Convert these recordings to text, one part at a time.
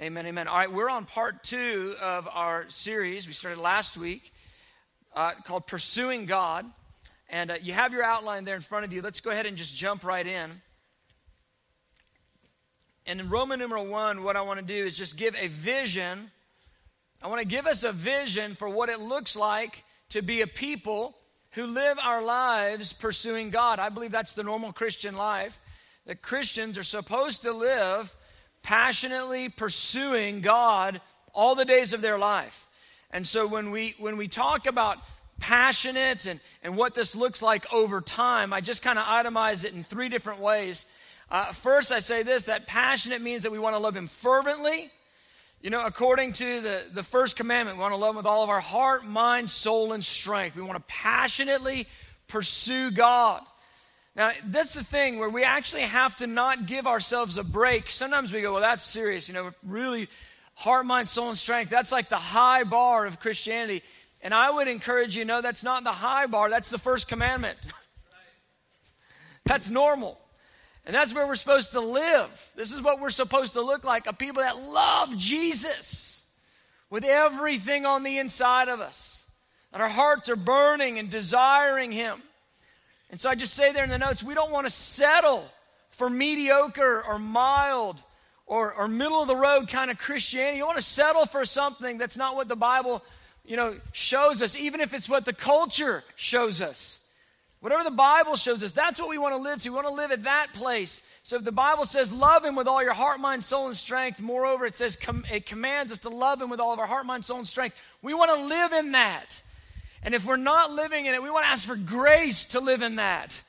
Amen, amen. All right, we're on part two of our series we started last week uh, called Pursuing God. And uh, you have your outline there in front of you. Let's go ahead and just jump right in. And in Roman numeral one, what I want to do is just give a vision. I want to give us a vision for what it looks like to be a people who live our lives pursuing God. I believe that's the normal Christian life. That Christians are supposed to live passionately pursuing God all the days of their life. And so when we when we talk about passionate and, and what this looks like over time, I just kind of itemize it in three different ways. Uh, first, I say this that passionate means that we want to love Him fervently. You know, according to the, the first commandment, we want to love Him with all of our heart, mind, soul, and strength. We want to passionately pursue God. Now, that's the thing where we actually have to not give ourselves a break. Sometimes we go, well, that's serious. You know, really heart, mind, soul, and strength. That's like the high bar of Christianity. And I would encourage you, no, that's not the high bar. That's the first commandment. that's normal. And that's where we're supposed to live. This is what we're supposed to look like a people that love Jesus with everything on the inside of us. That our hearts are burning and desiring Him. And so I just say there in the notes, we don't want to settle for mediocre or mild or, or middle of the road kind of Christianity. You want to settle for something that's not what the Bible, you know, shows us, even if it's what the culture shows us. Whatever the Bible shows us, that's what we want to live to. We want to live at that place. So if the Bible says, love Him with all your heart, mind, soul, and strength, moreover, it says, com- it commands us to love Him with all of our heart, mind, soul, and strength. We want to live in that. And if we're not living in it, we want to ask for grace to live in that.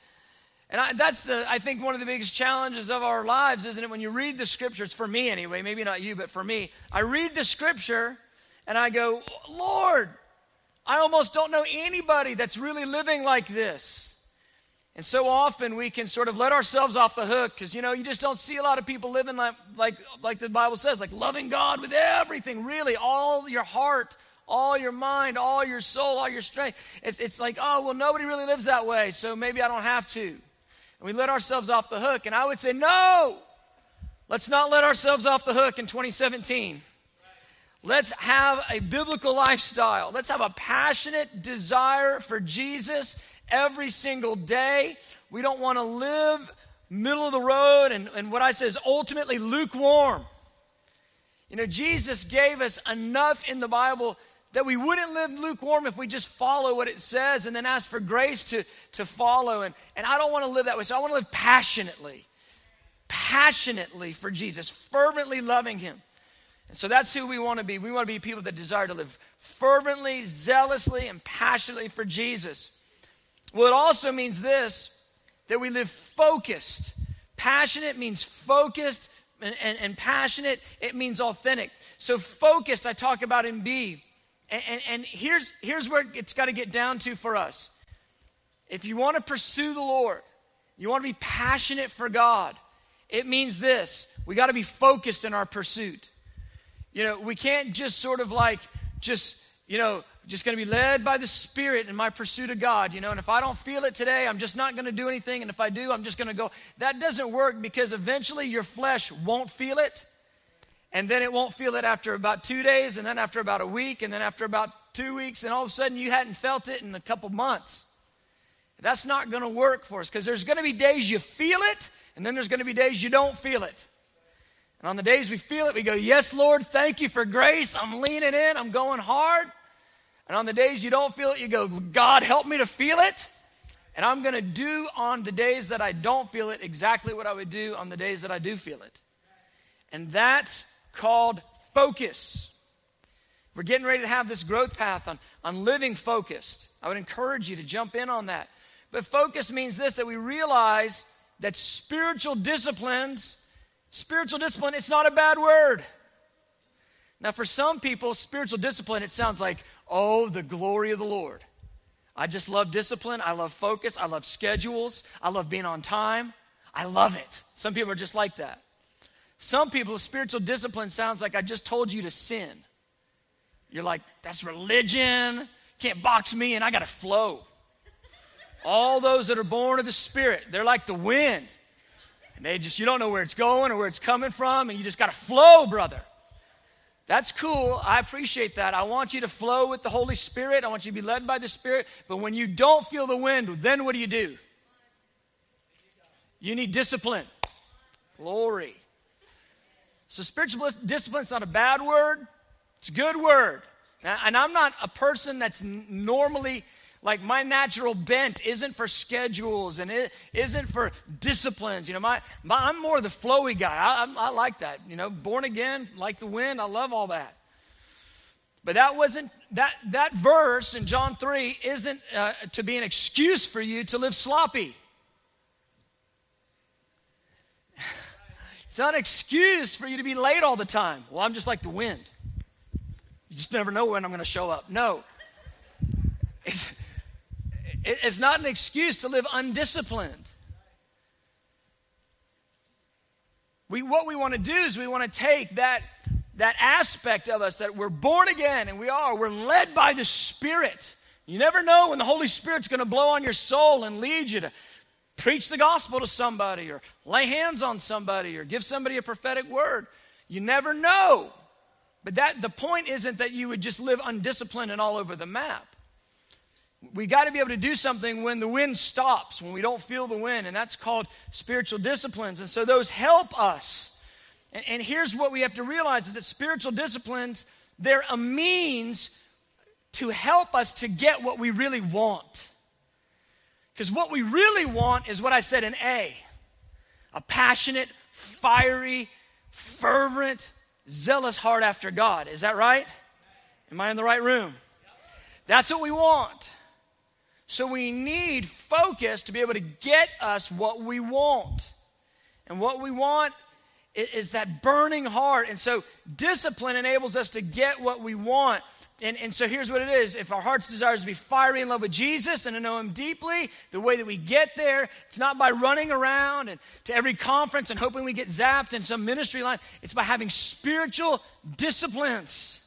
And I, that's the, I think, one of the biggest challenges of our lives, isn't it? When you read the scriptures, for me anyway, maybe not you, but for me, I read the scripture and I go, Lord, I almost don't know anybody that's really living like this. And so often we can sort of let ourselves off the hook because, you know, you just don't see a lot of people living like, like, like the Bible says, like loving God with everything, really, all your heart, all your mind, all your soul, all your strength. It's, it's like, oh, well, nobody really lives that way, so maybe I don't have to. And we let ourselves off the hook. And I would say, no, let's not let ourselves off the hook in 2017. Let's have a biblical lifestyle. Let's have a passionate desire for Jesus every single day. We don't want to live middle of the road and, and what I say is ultimately lukewarm. You know, Jesus gave us enough in the Bible that we wouldn't live lukewarm if we just follow what it says and then ask for grace to, to follow. And, and I don't want to live that way. So I want to live passionately, passionately for Jesus, fervently loving Him. And so that's who we want to be. We want to be people that desire to live fervently, zealously, and passionately for Jesus. Well, it also means this that we live focused. Passionate means focused, and, and, and passionate, it means authentic. So, focused, I talk about in B. And, and, and here's, here's where it's got to get down to for us. If you want to pursue the Lord, you want to be passionate for God, it means this we got to be focused in our pursuit. You know, we can't just sort of like, just, you know, just going to be led by the Spirit in my pursuit of God, you know. And if I don't feel it today, I'm just not going to do anything. And if I do, I'm just going to go. That doesn't work because eventually your flesh won't feel it and then it won't feel it after about two days, and then after about a week, and then after about two weeks, and all of a sudden you hadn't felt it in a couple months. That's not going to work for us because there's going to be days you feel it, and then there's going to be days you don't feel it. And on the days we feel it, we go, Yes, Lord, thank you for grace. I'm leaning in, I'm going hard. And on the days you don't feel it, you go, God, help me to feel it. And I'm going to do on the days that I don't feel it exactly what I would do on the days that I do feel it. And that's called focus. We're getting ready to have this growth path on, on living focused. I would encourage you to jump in on that. But focus means this that we realize that spiritual disciplines, spiritual discipline, it's not a bad word. Now, for some people, spiritual discipline, it sounds like, oh, the glory of the Lord. I just love discipline. I love focus. I love schedules. I love being on time. I love it. Some people are just like that. Some people, spiritual discipline sounds like I just told you to sin. You're like, that's religion. Can't box me and I got to flow. All those that are born of the Spirit, they're like the wind. And they just, you don't know where it's going or where it's coming from, and you just got to flow, brother. That's cool. I appreciate that. I want you to flow with the Holy Spirit. I want you to be led by the Spirit. But when you don't feel the wind, then what do you do? You need discipline. Glory. So, spiritual discipline is not a bad word, it's a good word. And I'm not a person that's normally like my natural bent isn't for schedules and it isn't for disciplines. You know, my, my I'm more the flowy guy. I, I, I like that. You know, born again, like the wind. I love all that. But that wasn't that that verse in John three isn't uh, to be an excuse for you to live sloppy. It's not an excuse for you to be late all the time. Well, I'm just like the wind. You just never know when I'm going to show up. No. It's, it's not an excuse to live undisciplined. We, what we want to do is we want to take that, that aspect of us that we're born again, and we are, we're led by the Spirit. You never know when the Holy Spirit's going to blow on your soul and lead you to preach the gospel to somebody or lay hands on somebody or give somebody a prophetic word. You never know. But that the point isn't that you would just live undisciplined and all over the map. We got to be able to do something when the wind stops, when we don't feel the wind, and that's called spiritual disciplines. And so those help us. And, and here's what we have to realize is that spiritual disciplines, they're a means to help us to get what we really want. Because what we really want is what I said in A a passionate, fiery, fervent, zealous heart after God. Is that right? Am I in the right room? That's what we want. So we need focus to be able to get us what we want. And what we want is that burning heart. And so discipline enables us to get what we want. And, and so here's what it is if our heart's desire is to be fiery in love with Jesus and to know Him deeply, the way that we get there, it's not by running around and to every conference and hoping we get zapped in some ministry line. It's by having spiritual disciplines.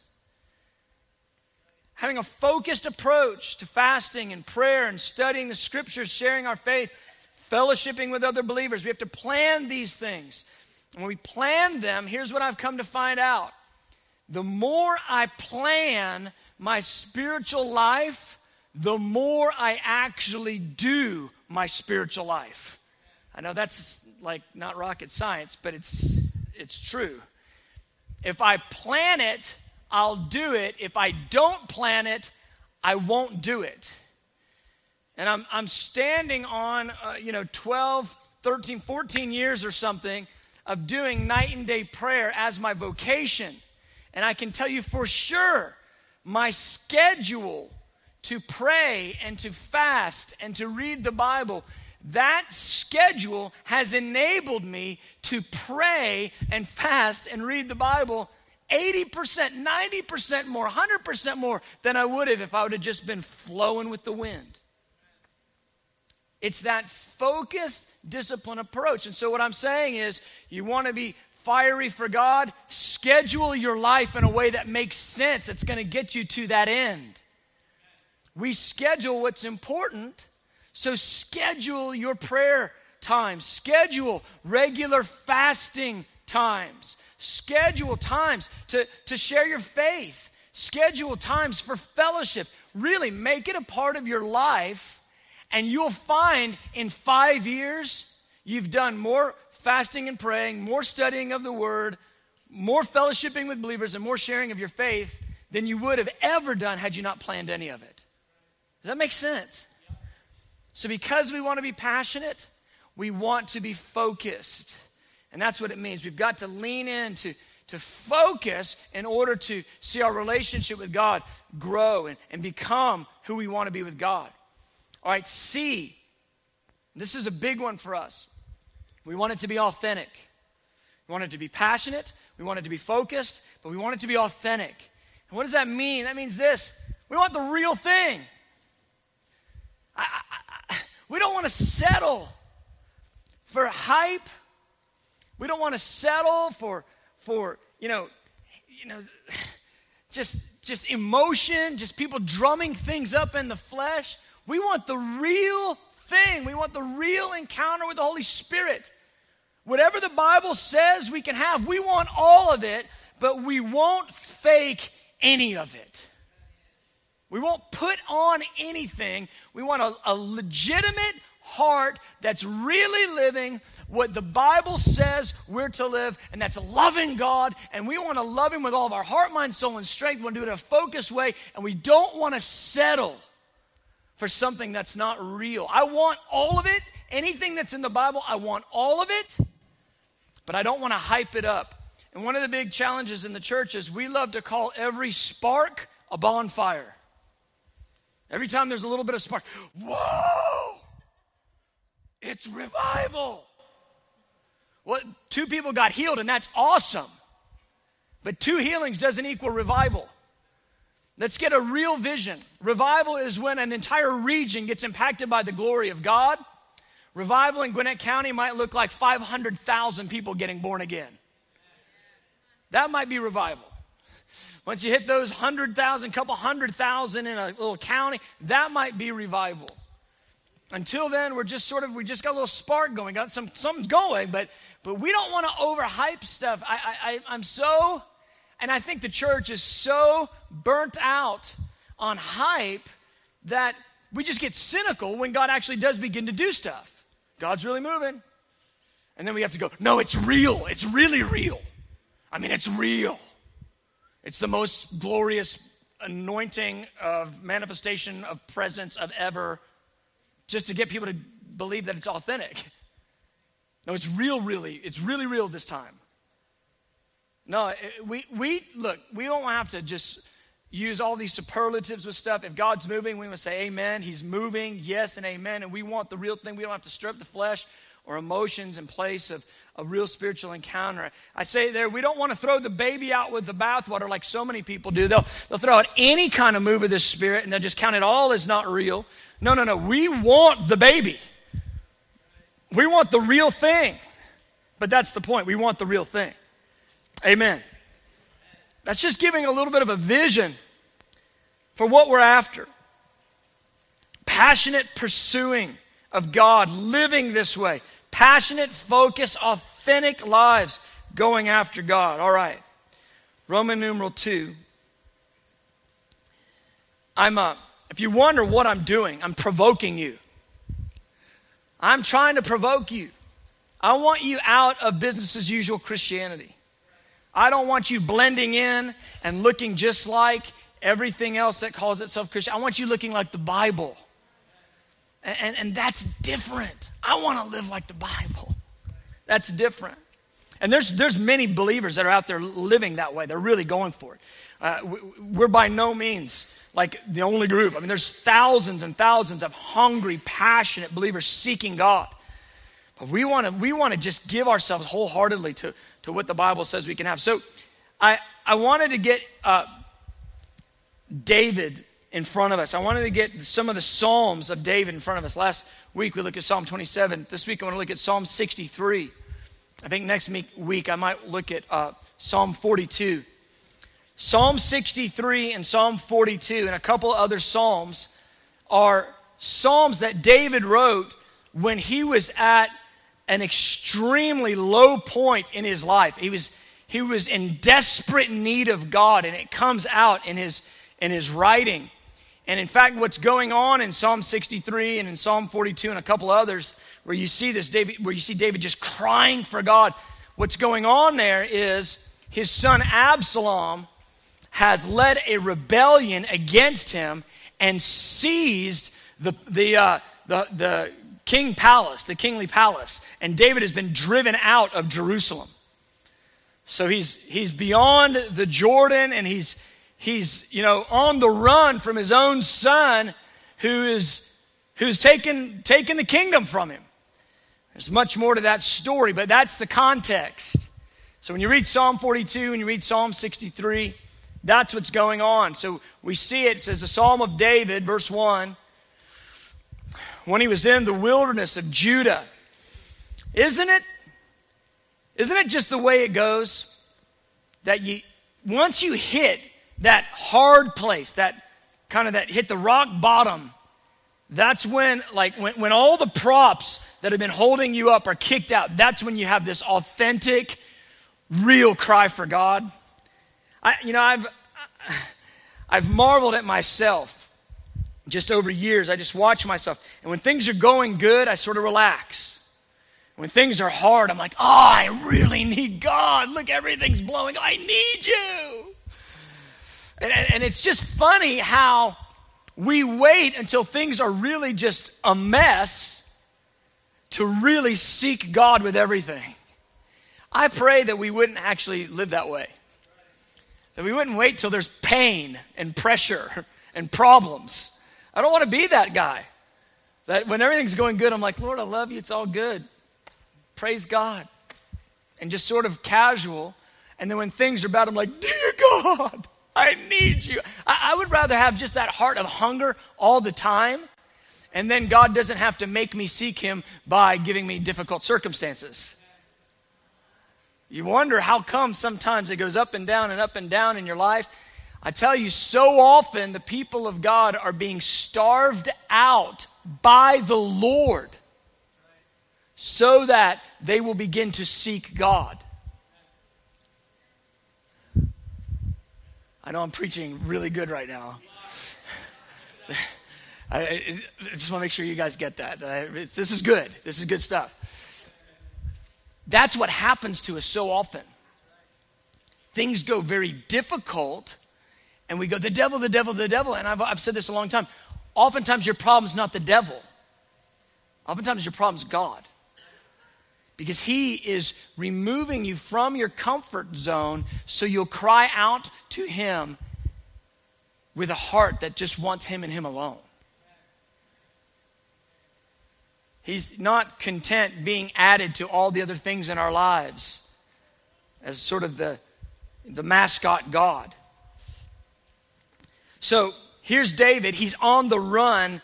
Having a focused approach to fasting and prayer and studying the scriptures, sharing our faith, fellowshipping with other believers. We have to plan these things. And when we plan them, here's what I've come to find out the more I plan my spiritual life, the more I actually do my spiritual life. I know that's like not rocket science, but it's it's true. If I plan it, I'll do it. If I don't plan it, I won't do it. And I'm, I'm standing on, uh, you know, 12, 13, 14 years or something of doing night and day prayer as my vocation. And I can tell you for sure, my schedule to pray and to fast and to read the Bible, that schedule has enabled me to pray and fast and read the Bible 80%, 90% more, 100% more than I would have if I would have just been flowing with the wind. It's that focused, disciplined approach. And so, what I'm saying is, you want to be fiery for God, schedule your life in a way that makes sense. It's going to get you to that end. We schedule what's important, so schedule your prayer times, schedule regular fasting times, schedule times to, to share your faith, schedule times for fellowship. Really make it a part of your life, and you'll find in five years, you've done more fasting and praying, more studying of the word, more fellowshipping with believers, and more sharing of your faith than you would have ever done had you not planned any of it. Does that make sense? So, because we want to be passionate, we want to be focused. And that's what it means. We've got to lean in to, to focus in order to see our relationship with God grow and, and become who we want to be with God. All right, C. This is a big one for us. We want it to be authentic. We want it to be passionate. We want it to be focused, but we want it to be authentic. And what does that mean? That means this we want the real thing. I, I, I, we don't want to settle for hype. We don't want to settle for, for you know, you know, just, just emotion, just people drumming things up in the flesh. We want the real thing. We want the real encounter with the Holy Spirit. Whatever the Bible says we can have, we want all of it, but we won't fake any of it. We won't put on anything. We want a, a legitimate heart that's really living what the Bible says we're to live, and that's loving God. And we want to love Him with all of our heart, mind, soul, and strength. We want to do it in a focused way, and we don't want to settle for something that's not real. I want all of it. Anything that's in the Bible, I want all of it, but I don't want to hype it up. And one of the big challenges in the church is we love to call every spark a bonfire. Every time there's a little bit of spark, whoa, it's revival. Well, two people got healed, and that's awesome. But two healings doesn't equal revival. Let's get a real vision. Revival is when an entire region gets impacted by the glory of God. Revival in Gwinnett County might look like 500,000 people getting born again. That might be revival. Once you hit those 100,000, couple hundred thousand in a little county, that might be revival. Until then, we're just sort of, we just got a little spark going, got some, something's going, but, but we don't want to overhype stuff. I, I, I'm so and I think the church is so burnt out on hype that we just get cynical when God actually does begin to do stuff. God's really moving. And then we have to go, no, it's real. It's really real. I mean, it's real. It's the most glorious anointing of manifestation of presence of ever, just to get people to believe that it's authentic. No, it's real, really. It's really real this time. No, we, we look, we don't have to just use all these superlatives with stuff. If God's moving, we must say amen. He's moving, yes, and amen. And we want the real thing. We don't have to strip the flesh or emotions in place of a real spiritual encounter. I say there, we don't want to throw the baby out with the bathwater like so many people do. They'll, they'll throw out any kind of move of the Spirit and they'll just count it all as not real. No, no, no. We want the baby. We want the real thing. But that's the point. We want the real thing. Amen. That's just giving a little bit of a vision for what we're after. Passionate pursuing of God, living this way. Passionate, focus, authentic lives going after God. All right. Roman numeral 2. I'm uh, if you wonder what I'm doing, I'm provoking you. I'm trying to provoke you. I want you out of business as usual Christianity. I don't want you blending in and looking just like everything else that calls itself Christian. I want you looking like the Bible. And, and, and that's different. I want to live like the Bible. That's different. And there's, there's many believers that are out there living that way. They're really going for it. Uh, we're by no means like the only group. I mean, there's thousands and thousands of hungry, passionate believers seeking God. But we want to we want to just give ourselves wholeheartedly to, to what the Bible says we can have. So I, I wanted to get uh, David in front of us. I wanted to get some of the Psalms of David in front of us. Last week we looked at Psalm 27. This week I want to look at Psalm 63. I think next week I might look at uh, Psalm 42. Psalm 63 and Psalm 42 and a couple other Psalms are Psalms that David wrote when he was at an extremely low point in his life. He was, he was in desperate need of God, and it comes out in his, in his writing. And in fact, what's going on in Psalm 63 and in Psalm 42 and a couple others, where you see this David, where you see David just crying for God, what's going on there is his son Absalom has led a rebellion against him and seized the, the, uh, the, the king palace, the kingly palace, and David has been driven out of Jerusalem. So he's he's beyond the Jordan and he's he's you know on the run from his own son who is who's taken taken the kingdom from him. There's much more to that story, but that's the context. So when you read Psalm 42 and you read Psalm 63, that's what's going on. So we see it, it says the Psalm of David, verse 1 when he was in the wilderness of Judah. Isn't it? Isn't it just the way it goes? That you once you hit that hard place, that kind of that hit the rock bottom, that's when like when, when all the props that have been holding you up are kicked out. That's when you have this authentic, real cry for God. I, you know, I've, I've marveled at myself just over years. I just watch myself. And when things are going good, I sort of relax. When things are hard, I'm like, oh, I really need God. Look, everything's blowing. I need you. And, and, it's just funny how we wait until things are really just a mess to really seek God with everything. I pray that we wouldn't actually live that way. That we wouldn't wait till there's pain and pressure and problems. I don't want to be that guy. That when everything's going good, I'm like, Lord, I love you. It's all good. Praise God. And just sort of casual. And then when things are bad, I'm like, Dear God, I need you. I, I would rather have just that heart of hunger all the time. And then God doesn't have to make me seek Him by giving me difficult circumstances. You wonder how come sometimes it goes up and down and up and down in your life. I tell you, so often the people of God are being starved out by the Lord so that they will begin to seek God. I know I'm preaching really good right now. I, I, just want to make sure you guys get that. I, this is good. This is good stuff. That's what happens to us so often. Things go very difficult, and we go, the devil, the devil, the devil. And I've, I've said this a long time. Oftentimes, your problem's not the devil, oftentimes, your problem's God. Because he is removing you from your comfort zone so you'll cry out to him with a heart that just wants him and him alone. He's not content being added to all the other things in our lives as sort of the, the mascot God. So here's David. He's on the run.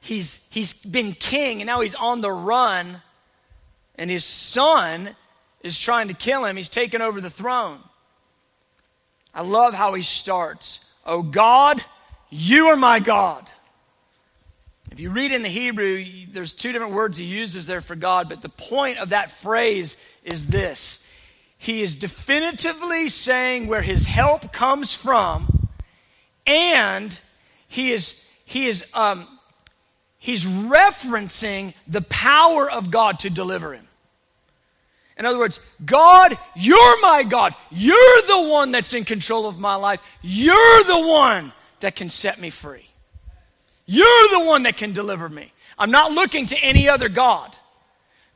He's, he's been king, and now he's on the run. And his son is trying to kill him. He's taken over the throne. I love how he starts. Oh God, you are my God. If you read in the Hebrew, there's two different words he uses there for God, but the point of that phrase is this He is definitively saying where his help comes from, and he is, he is, um, he's referencing the power of God to deliver him. In other words, God, you're my God. You're the one that's in control of my life. You're the one that can set me free. You're the one that can deliver me. I'm not looking to any other God.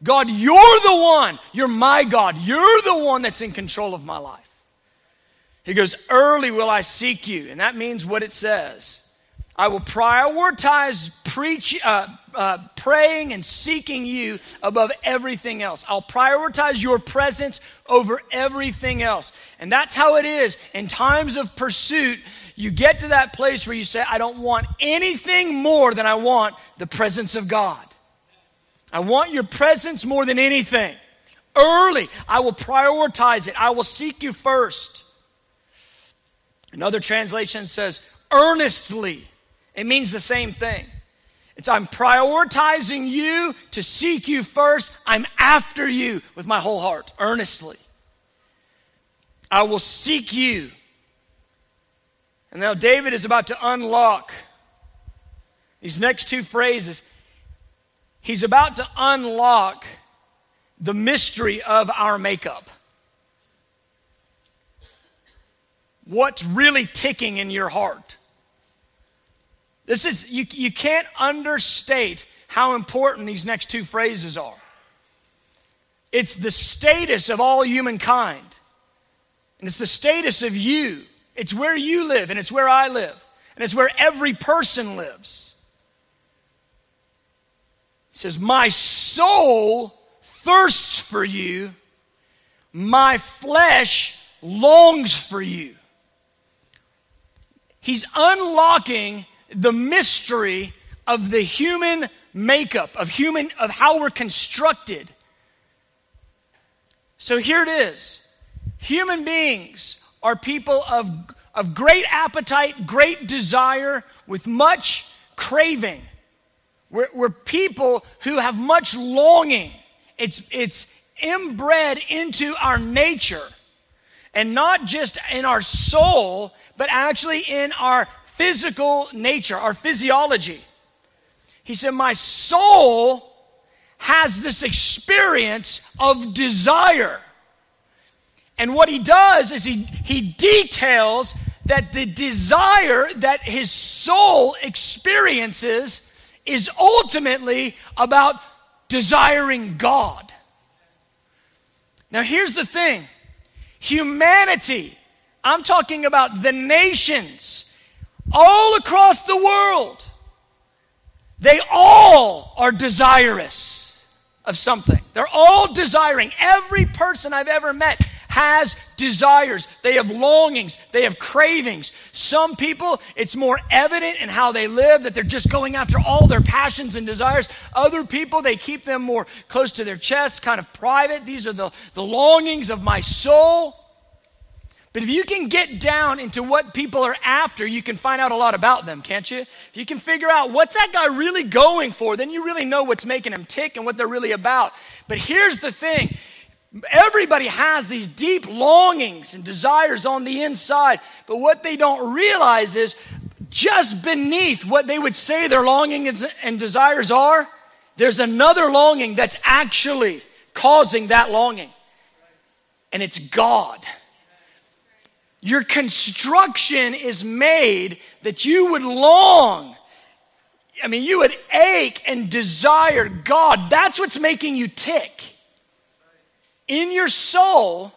God, you're the one. You're my God. You're the one that's in control of my life. He goes, Early will I seek you. And that means what it says. I will prioritize preach, uh, uh, praying and seeking you above everything else. I'll prioritize your presence over everything else. And that's how it is in times of pursuit. You get to that place where you say, I don't want anything more than I want the presence of God. I want your presence more than anything. Early, I will prioritize it. I will seek you first. Another translation says, earnestly. It means the same thing. It's I'm prioritizing you to seek you first. I'm after you with my whole heart, earnestly. I will seek you. And now David is about to unlock these next two phrases. He's about to unlock the mystery of our makeup. What's really ticking in your heart? This is, you, you can't understate how important these next two phrases are. It's the status of all humankind, and it's the status of you. It's where you live, and it's where I live, and it's where every person lives. He says, My soul thirsts for you, my flesh longs for you. He's unlocking the mystery of the human makeup, of human, of how we're constructed. So here it is. Human beings are people of, of great appetite, great desire, with much craving. We're, we're people who have much longing. It's, it's inbred into our nature. And not just in our soul, but actually in our physical nature, our physiology. He said, My soul has this experience of desire. And what he does is he, he details that the desire that his soul experiences is ultimately about desiring God. Now, here's the thing humanity, I'm talking about the nations all across the world, they all are desirous of something. They're all desiring. Every person I've ever met has desires, they have longings, they have cravings. Some people, it's more evident in how they live that they're just going after all their passions and desires. Other people, they keep them more close to their chest, kind of private. These are the, the longings of my soul. But if you can get down into what people are after, you can find out a lot about them, can't you? If you can figure out what's that guy really going for, then you really know what's making him tick and what they're really about. But here's the thing Everybody has these deep longings and desires on the inside, but what they don't realize is just beneath what they would say their longings and desires are, there's another longing that's actually causing that longing, and it's God. Your construction is made that you would long. I mean, you would ache and desire God. That's what's making you tick in your soul,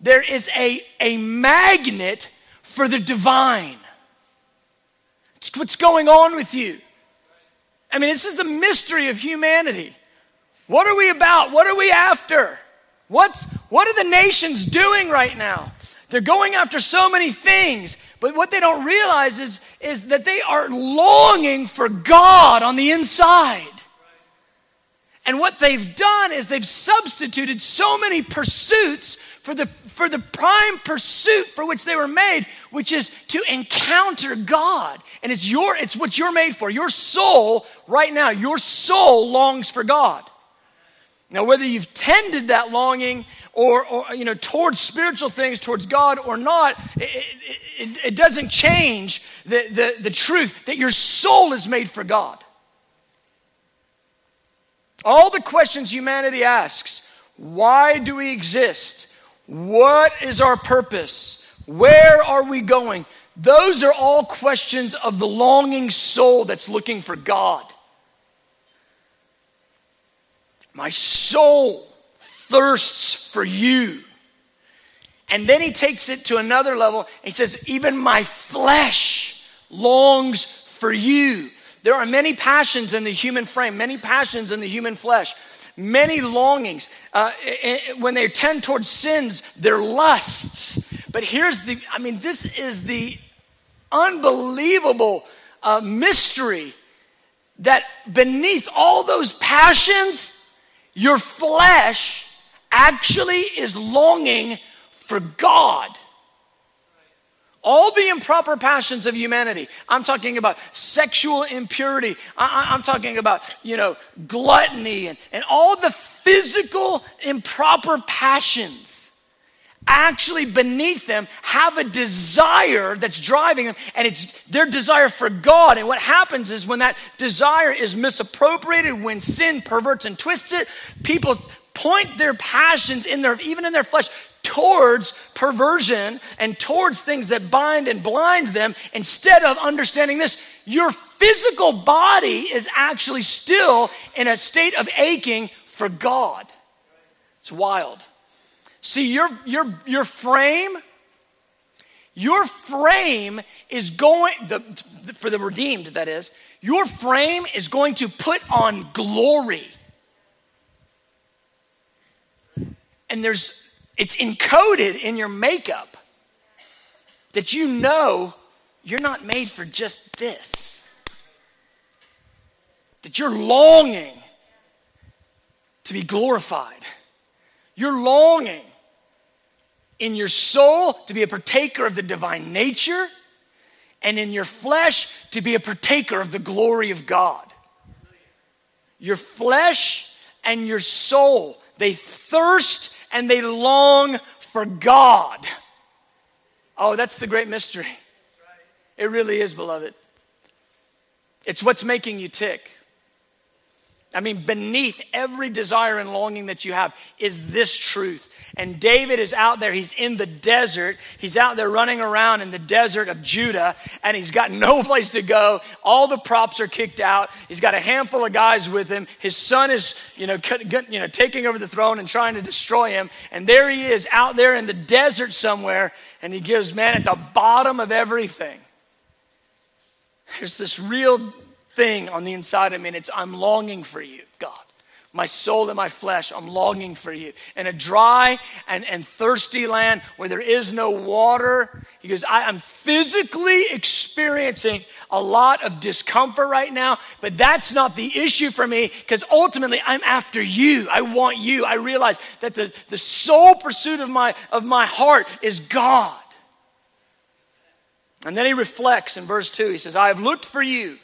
there is a, a magnet for the divine. It's what's going on with you. I mean, this is the mystery of humanity. What are we about? What are we after? What's, what are the nations doing right now? They're going after so many things, but what they don't realize is, is that they are longing for God on the inside. And what they've done is they've substituted so many pursuits for the, for the prime pursuit for which they were made, which is to encounter God. And it's your, it's what you're made for. Your soul, right now, your soul longs for God. Now, whether you've tended that longing or, or you know, towards spiritual things, towards God or not, it, it, it doesn't change the, the, the truth that your soul is made for God. All the questions humanity asks why do we exist? What is our purpose? Where are we going? Those are all questions of the longing soul that's looking for God. My soul thirsts for you. And then he takes it to another level. he says, Even my flesh longs for you. There are many passions in the human frame, many passions in the human flesh, many longings. Uh, when they tend towards sins, they're lusts. But here's the I mean, this is the unbelievable uh, mystery that beneath all those passions, your flesh actually is longing for God all the improper passions of humanity. I'm talking about sexual impurity. I, am talking about, you know, gluttony and, and all the physical improper passions. Actually, beneath them, have a desire that's driving them, and it's their desire for God. And what happens is when that desire is misappropriated, when sin perverts and twists it, people point their passions in their even in their flesh towards perversion and towards things that bind and blind them instead of understanding this your physical body is actually still in a state of aching for God. It's wild. See, your, your, your frame, your frame is going, the, for the redeemed, that is, your frame is going to put on glory. And there's it's encoded in your makeup that you know you're not made for just this. That you're longing to be glorified. You're longing in your soul to be a partaker of the divine nature, and in your flesh to be a partaker of the glory of God. Your flesh and your soul, they thirst and they long for God. Oh, that's the great mystery. It really is, beloved. It's what's making you tick. I mean, beneath every desire and longing that you have is this truth. And David is out there. He's in the desert. He's out there running around in the desert of Judah, and he's got no place to go. All the props are kicked out. He's got a handful of guys with him. His son is, you know, you know, taking over the throne and trying to destroy him. And there he is out there in the desert somewhere, and he gives man at the bottom of everything. There's this real thing on the inside of me, and it's I'm longing for you, God. My soul and my flesh, I'm longing for you. In a dry and, and thirsty land where there is no water, he goes, I am physically experiencing a lot of discomfort right now, but that's not the issue for me because ultimately I'm after you. I want you. I realize that the, the sole pursuit of my, of my heart is God. And then he reflects in verse 2. He says, I have looked for you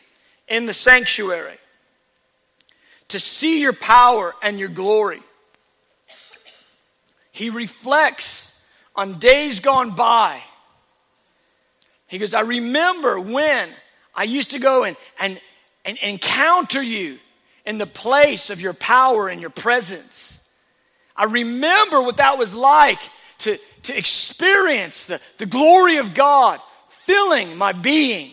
in the sanctuary to see your power and your glory. He reflects on days gone by. He goes, I remember when I used to go and, and, and encounter you in the place of your power and your presence. I remember what that was like to, to experience the, the glory of God filling my being.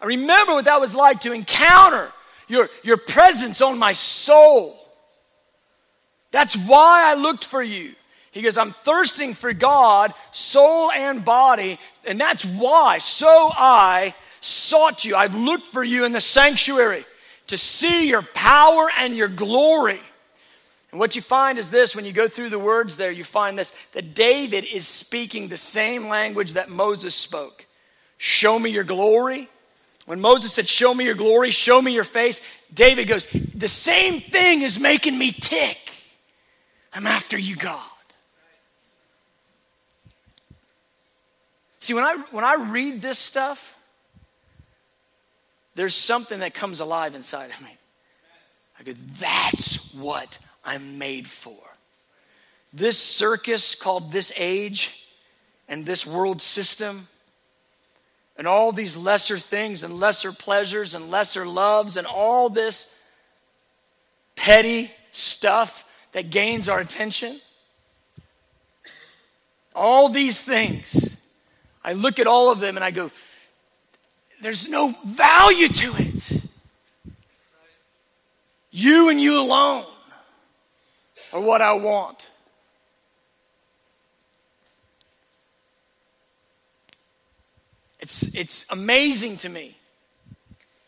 I remember what that was like to encounter your, your presence on my soul. That's why I looked for you. He goes, I'm thirsting for God, soul and body, and that's why. So I sought you. I've looked for you in the sanctuary to see your power and your glory. And what you find is this when you go through the words there, you find this that David is speaking the same language that Moses spoke. Show me your glory. When Moses said, Show me your glory, show me your face, David goes, The same thing is making me tick. I'm after you, God. See, when I, when I read this stuff, there's something that comes alive inside of me. I go, That's what I'm made for. This circus called this age and this world system and all these lesser things and lesser pleasures and lesser loves and all this petty stuff that gains our attention. All these things, I look at all of them and I go, there's no value to it. You and you alone are what I want. It's, it's amazing to me.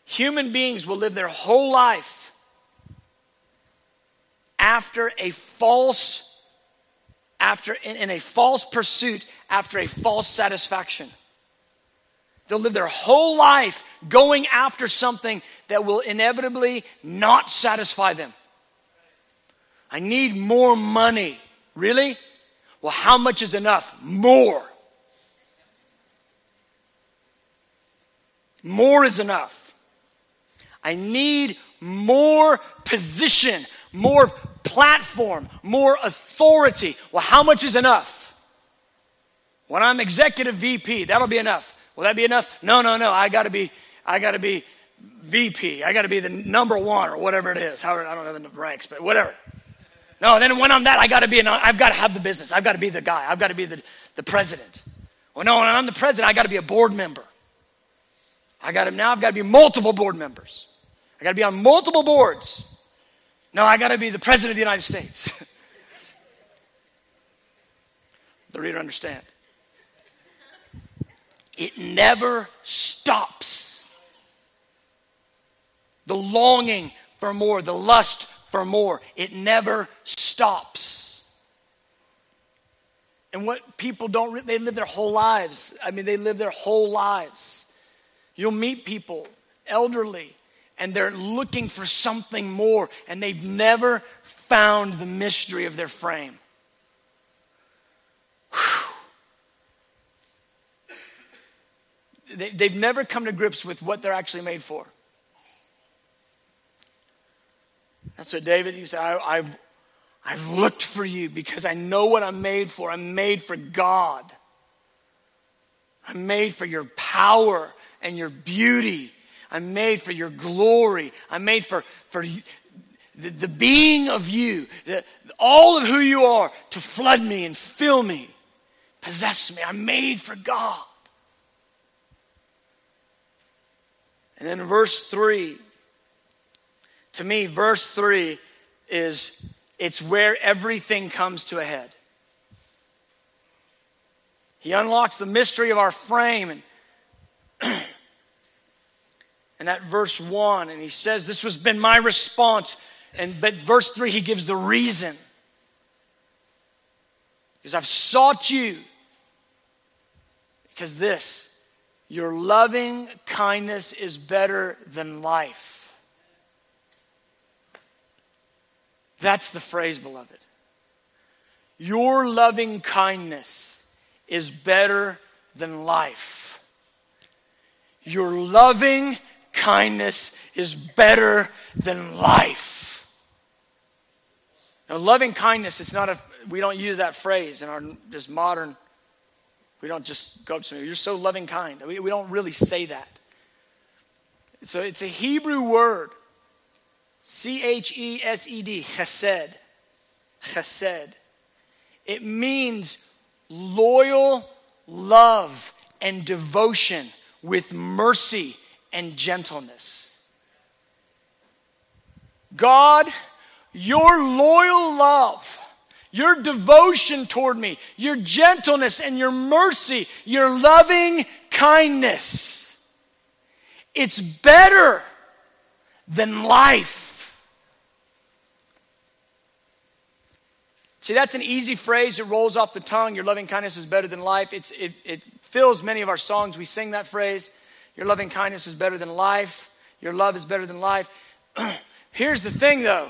Human beings will live their whole life after a false, after in, in a false pursuit, after a false satisfaction. They'll live their whole life going after something that will inevitably not satisfy them. I need more money. Really? Well, how much is enough? More. More is enough. I need more position, more platform, more authority. Well, how much is enough? When I'm executive VP, that'll be enough. Will that be enough? No, no, no. I got to be, I got to be VP. I got to be the number one or whatever it is. How, I don't know the ranks, but whatever. No, then when I'm that, I got to be, an, I've got to have the business. I've got to be the guy. I've got to be the, the president. Well, no, when I'm the president, I got to be a board member. I got to now. I've got to be multiple board members. I got to be on multiple boards. No, I got to be the president of the United States. the reader understand. It never stops. The longing for more, the lust for more, it never stops. And what people don't, they live their whole lives. I mean, they live their whole lives You'll meet people, elderly, and they're looking for something more, and they've never found the mystery of their frame. They, they've never come to grips with what they're actually made for. That's what David, he said, I, I've, I've looked for you because I know what I'm made for. I'm made for God. I'm made for your power and your beauty. I'm made for your glory. I'm made for, for the, the being of you, the, all of who you are, to flood me and fill me, possess me. I'm made for God. And then verse 3, to me, verse 3 is it's where everything comes to a head. He unlocks the mystery of our frame and and that verse 1 and he says this has been my response. And but verse 3 he gives the reason. Because I've sought you. Because this your loving kindness is better than life. That's the phrase beloved. Your loving kindness is better than life your loving kindness is better than life. Now, loving kindness, it's not a, we don't use that phrase in our just modern, we don't just go up to me, you're so loving kind. We, we don't really say that. So it's a Hebrew word, C H E S E D, chesed. Chesed. It means loyal love and devotion with mercy and gentleness. God, your loyal love, your devotion toward me, your gentleness and your mercy, your loving kindness, it's better than life. See, that's an easy phrase. It rolls off the tongue. Your loving kindness is better than life. It's, it, it fills many of our songs. We sing that phrase. Your loving kindness is better than life. Your love is better than life. Here's the thing, though.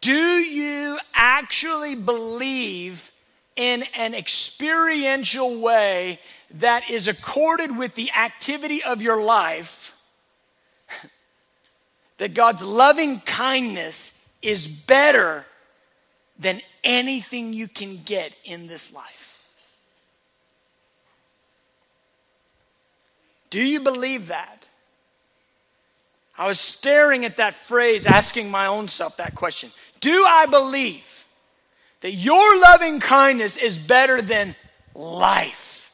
Do you actually believe in an experiential way that is accorded with the activity of your life that God's loving kindness is better than anything you can get in this life? Do you believe that? I was staring at that phrase, asking my own self that question. Do I believe that your loving kindness is better than life?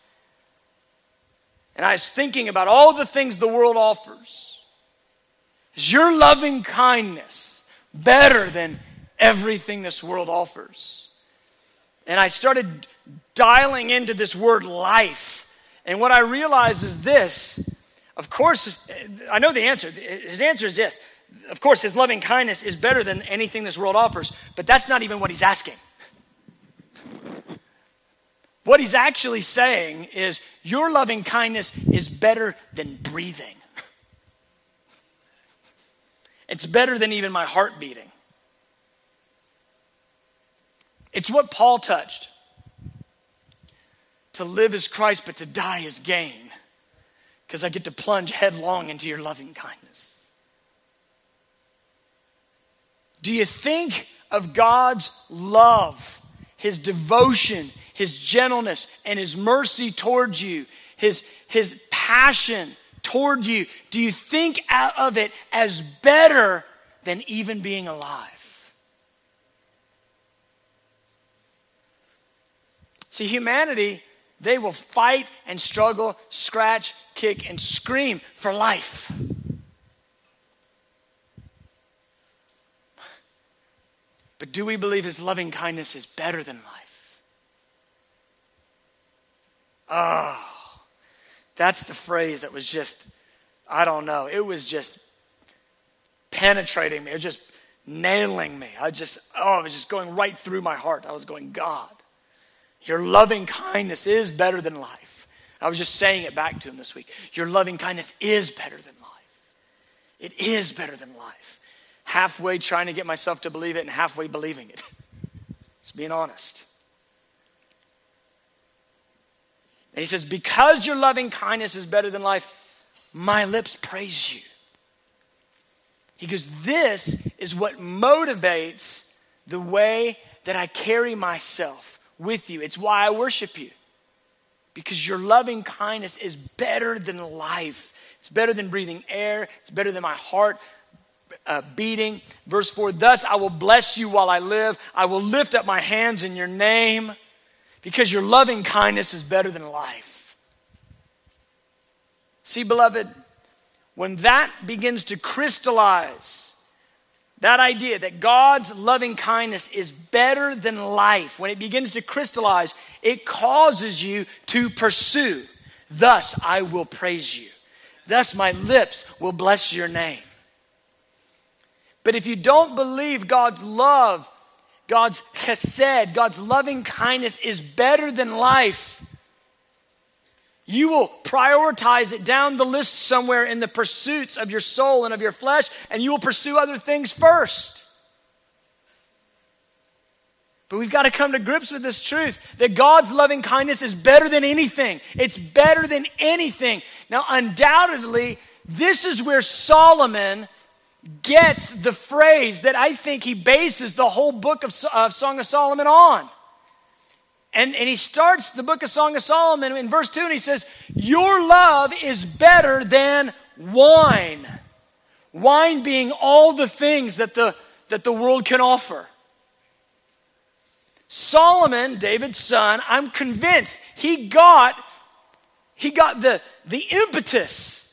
And I was thinking about all the things the world offers. Is your loving kindness better than everything this world offers? And I started dialing into this word life and what I realize is this of course, I know the answer. His answer is yes. Of course, his loving kindness is better than anything this world offers, but that's not even what he's asking. What he's actually saying is, Your loving kindness is better than breathing. It's better than even my heart beating. It's what Paul touched. To live is Christ, but to die is gain. Because I get to plunge headlong into your loving kindness. Do you think of God's love, His devotion, His gentleness, and His mercy towards you, His, His passion toward you? Do you think of it as better than even being alive? See, humanity they will fight and struggle, scratch, kick, and scream for life. But do we believe his loving kindness is better than life? Oh, that's the phrase that was just, I don't know, it was just penetrating me. It was just nailing me. I just, oh, it was just going right through my heart. I was going, God, your loving kindness is better than life. I was just saying it back to him this week. Your loving kindness is better than life. It is better than life. Halfway trying to get myself to believe it and halfway believing it. Just being honest. And he says, Because your loving kindness is better than life, my lips praise you. He goes, This is what motivates the way that I carry myself with you. It's why I worship you. Because your loving kindness is better than life. It's better than breathing air. It's better than my heart uh, beating. Verse 4 Thus I will bless you while I live. I will lift up my hands in your name because your loving kindness is better than life. See, beloved, when that begins to crystallize, that idea that God's loving kindness is better than life, when it begins to crystallize, it causes you to pursue. Thus, I will praise you. Thus, my lips will bless your name. But if you don't believe God's love, God's chesed, God's loving kindness is better than life, you will prioritize it down the list somewhere in the pursuits of your soul and of your flesh, and you will pursue other things first. But we've got to come to grips with this truth that God's loving kindness is better than anything. It's better than anything. Now, undoubtedly, this is where Solomon gets the phrase that I think he bases the whole book of, Song of Solomon on. And, and he starts the book of Song of Solomon in verse 2 and he says, Your love is better than wine. Wine being all the things that the, that the world can offer. Solomon, David's son, I'm convinced he got, he got the, the impetus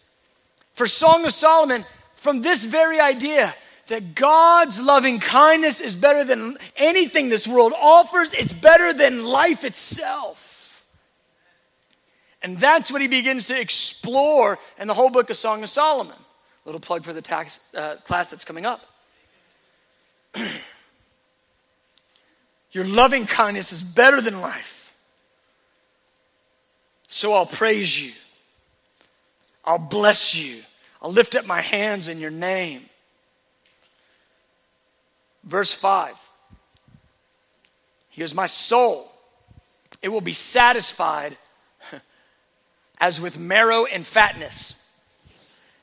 for Song of Solomon from this very idea that God's loving kindness is better than anything this world offers, it's better than life itself. And that's what he begins to explore in the whole book of Song of Solomon. Little plug for the tax, uh, class that's coming up. Your loving kindness is better than life. So I'll praise you. I'll bless you. I'll lift up my hands in your name. Verse 5. He goes, My soul, it will be satisfied as with marrow and fatness.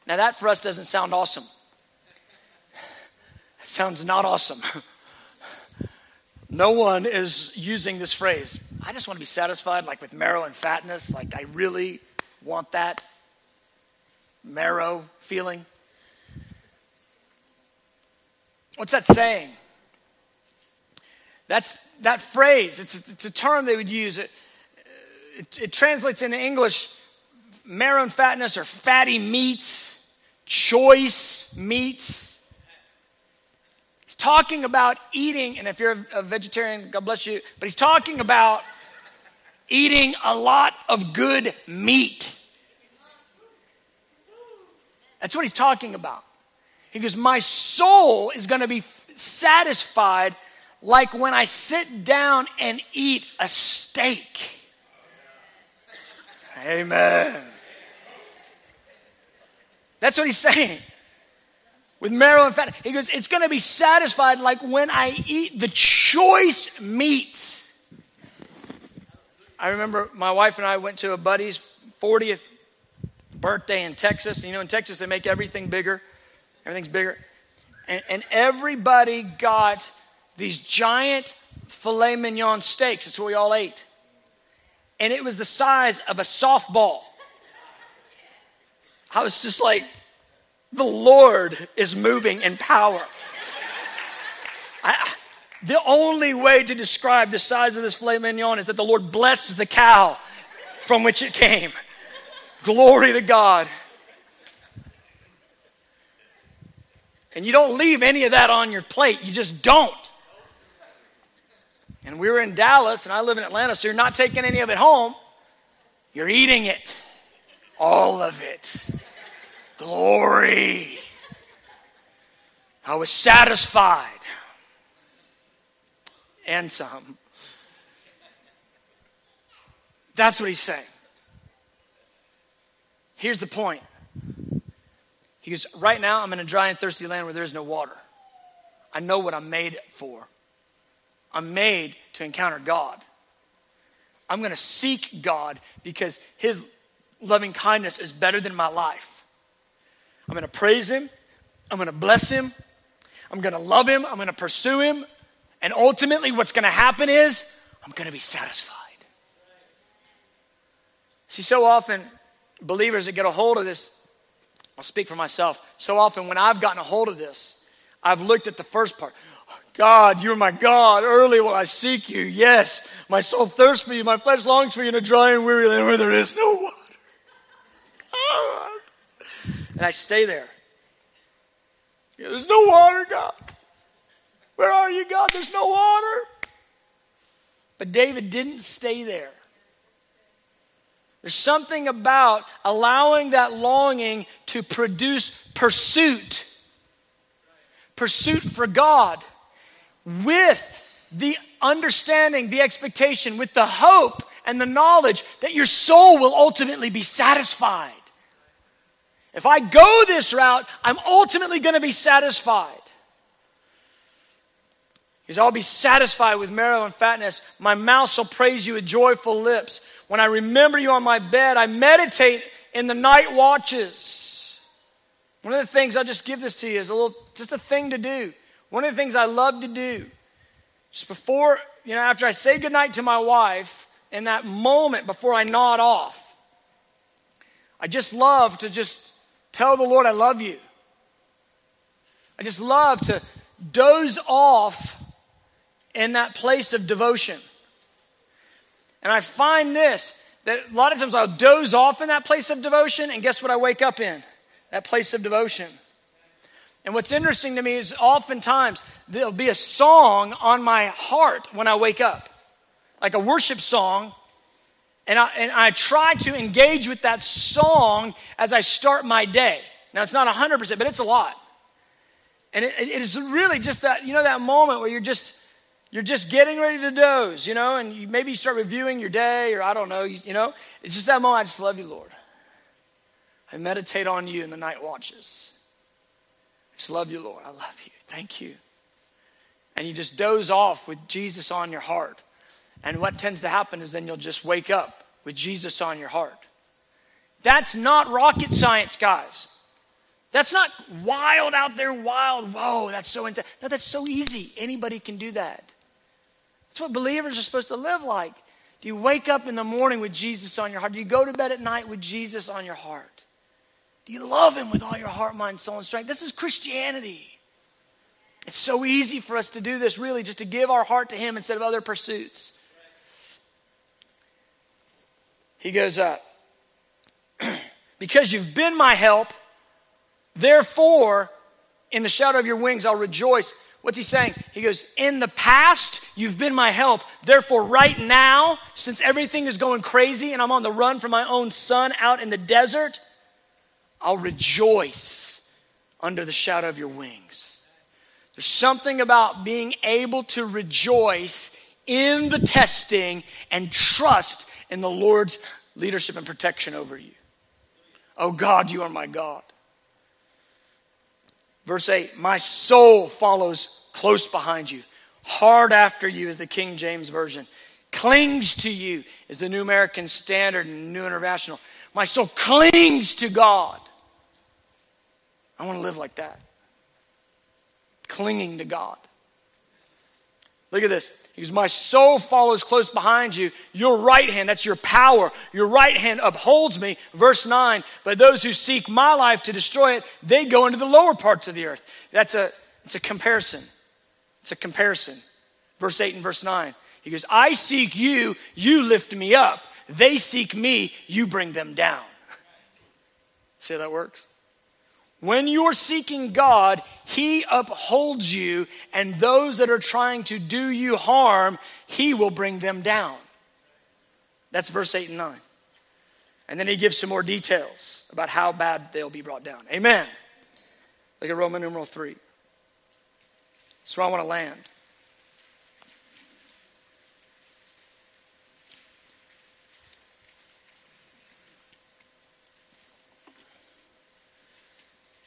Now, that for us doesn't sound awesome. It sounds not awesome. no one is using this phrase. I just want to be satisfied, like with marrow and fatness. Like, I really want that marrow feeling. What's that saying? That's that phrase. It's, it's a term they would use. It, it, it translates into English marrow and fatness or fatty meats, choice meats. He's talking about eating, and if you're a vegetarian, God bless you, but he's talking about eating a lot of good meat. That's what he's talking about. He goes, My soul is going to be satisfied like when I sit down and eat a steak. Amen. That's what he's saying. With marrow and fat, he goes, it's going to be satisfied like when I eat the choice meats. I remember my wife and I went to a buddy's 40th birthday in Texas. You know, in Texas, they make everything bigger. Everything's bigger. And, and everybody got these giant filet mignon steaks. That's what we all ate. And it was the size of a softball. I was just like, the Lord is moving in power. I, the only way to describe the size of this filet mignon is that the Lord blessed the cow from which it came. Glory to God. And you don't leave any of that on your plate. You just don't. And we were in Dallas, and I live in Atlanta, so you're not taking any of it home. You're eating it. All of it. Glory. I was satisfied. And some. That's what he's saying. Here's the point he goes, Right now, I'm in a dry and thirsty land where there is no water. I know what I'm made for. I'm made to encounter God. I'm going to seek God because His loving kindness is better than my life. I'm going to praise Him. I'm going to bless Him. I'm going to love Him. I'm going to pursue Him. And ultimately, what's going to happen is I'm going to be satisfied. See, so often, believers that get a hold of this, I'll speak for myself. So often, when I've gotten a hold of this, I've looked at the first part. God, you're my God. Early will I seek you. Yes, my soul thirsts for you. My flesh longs for you in a dry and weary land where there is no water. God. And I stay there. Yeah, there's no water, God. Where are you, God? There's no water. But David didn't stay there. There's something about allowing that longing to produce pursuit, pursuit for God, with the understanding, the expectation, with the hope and the knowledge that your soul will ultimately be satisfied. If I go this route, I'm ultimately going to be satisfied. I'll be satisfied with marrow and fatness. My mouth shall praise you with joyful lips. When I remember you on my bed, I meditate in the night watches. One of the things, I'll just give this to you, is a little, just a thing to do. One of the things I love to do, just before, you know, after I say goodnight to my wife, in that moment before I nod off, I just love to just tell the Lord I love you. I just love to doze off in that place of devotion. And I find this that a lot of times I'll doze off in that place of devotion, and guess what I wake up in? That place of devotion. And what's interesting to me is oftentimes there'll be a song on my heart when I wake up, like a worship song. And I, and I try to engage with that song as I start my day. Now, it's not 100%, but it's a lot. And it, it is really just that, you know, that moment where you're just, you're just getting ready to doze, you know, and you maybe you start reviewing your day, or I don't know, you, you know. It's just that moment. I just love you, Lord. I meditate on you in the night watches. I just love you, Lord. I love you. Thank you. And you just doze off with Jesus on your heart. And what tends to happen is then you'll just wake up with Jesus on your heart. That's not rocket science, guys. That's not wild out there, wild. Whoa, that's so intense. No, that's so easy. Anybody can do that. That's what believers are supposed to live like. Do you wake up in the morning with Jesus on your heart? Do you go to bed at night with Jesus on your heart? Do you love Him with all your heart, mind, soul, and strength? This is Christianity. It's so easy for us to do this, really, just to give our heart to Him instead of other pursuits. He goes up. Uh, because you've been my help, therefore, in the shadow of your wings, I'll rejoice. What's he saying? He goes, In the past, you've been my help. Therefore, right now, since everything is going crazy and I'm on the run from my own son out in the desert, I'll rejoice under the shadow of your wings. There's something about being able to rejoice in the testing and trust in the Lord's leadership and protection over you. Oh God, you are my God. Verse 8 My soul follows close behind you. Hard after you is the King James Version. Clings to you is the New American Standard and New International. My soul clings to God. I want to live like that. Clinging to God. Look at this. Goes, My soul follows close behind you. Your right hand, that's your power. Your right hand upholds me. Verse 9. But those who seek my life to destroy it, they go into the lower parts of the earth. That's a, it's a comparison. It's a comparison. Verse 8 and verse 9. He goes, I seek you, you lift me up. They seek me, you bring them down. See how that works? When you're seeking God, He upholds you, and those that are trying to do you harm, He will bring them down. That's verse 8 and 9. And then He gives some more details about how bad they'll be brought down. Amen. Look at Roman numeral 3. That's where I want to land.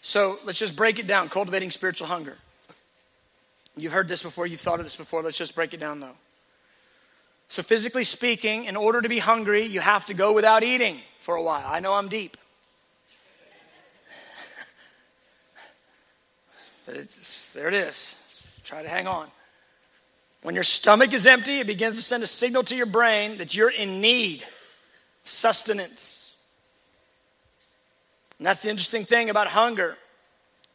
So let's just break it down cultivating spiritual hunger. You've heard this before, you've thought of this before. Let's just break it down though. So, physically speaking, in order to be hungry, you have to go without eating for a while. I know I'm deep. there it is. Try to hang on. When your stomach is empty, it begins to send a signal to your brain that you're in need, sustenance. And that's the interesting thing about hunger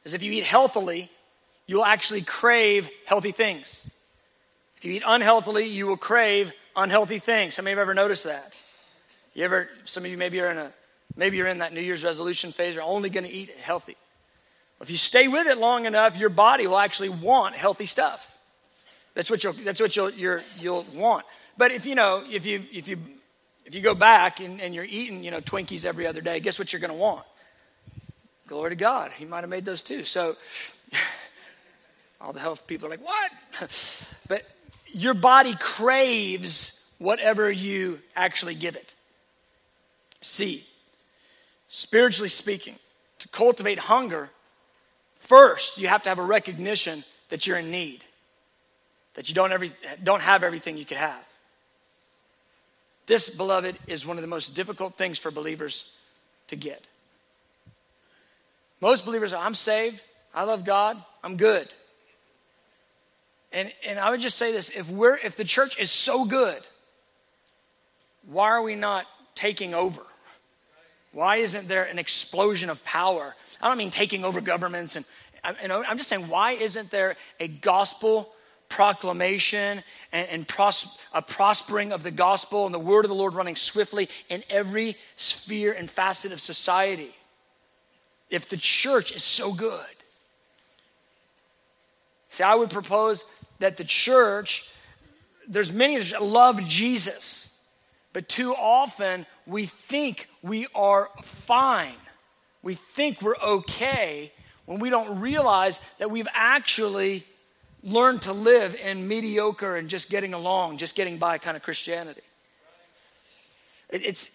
is if you eat healthily, you'll actually crave healthy things. If you eat unhealthily, you will crave unhealthy things. How many ever noticed that? You ever, some of you maybe are in a, maybe you're in that New Year's resolution phase, you're only going to eat healthy. If you stay with it long enough, your body will actually want healthy stuff. That's what you'll, that's what you'll, you will want. But if you know, if you, if you, if you go back and, and you're eating, you know, Twinkies every other day, guess what you're going to want? Glory to God. He might have made those too. So all the health people are like, what? but your body craves whatever you actually give it. See, spiritually speaking, to cultivate hunger, first you have to have a recognition that you're in need, that you don't, every, don't have everything you could have. This, beloved, is one of the most difficult things for believers to get. Most believers are, I'm saved, I love God, I'm good. And, and I would just say this if, we're, if the church is so good, why are we not taking over? Why isn't there an explosion of power? I don't mean taking over governments, and know, I'm just saying, why isn't there a gospel proclamation and, and pros, a prospering of the gospel and the word of the Lord running swiftly in every sphere and facet of society? If the church is so good. See, I would propose that the church, there's many that love Jesus, but too often we think we are fine. We think we're okay when we don't realize that we've actually learned to live in mediocre and just getting along, just getting by kind of Christianity. It's,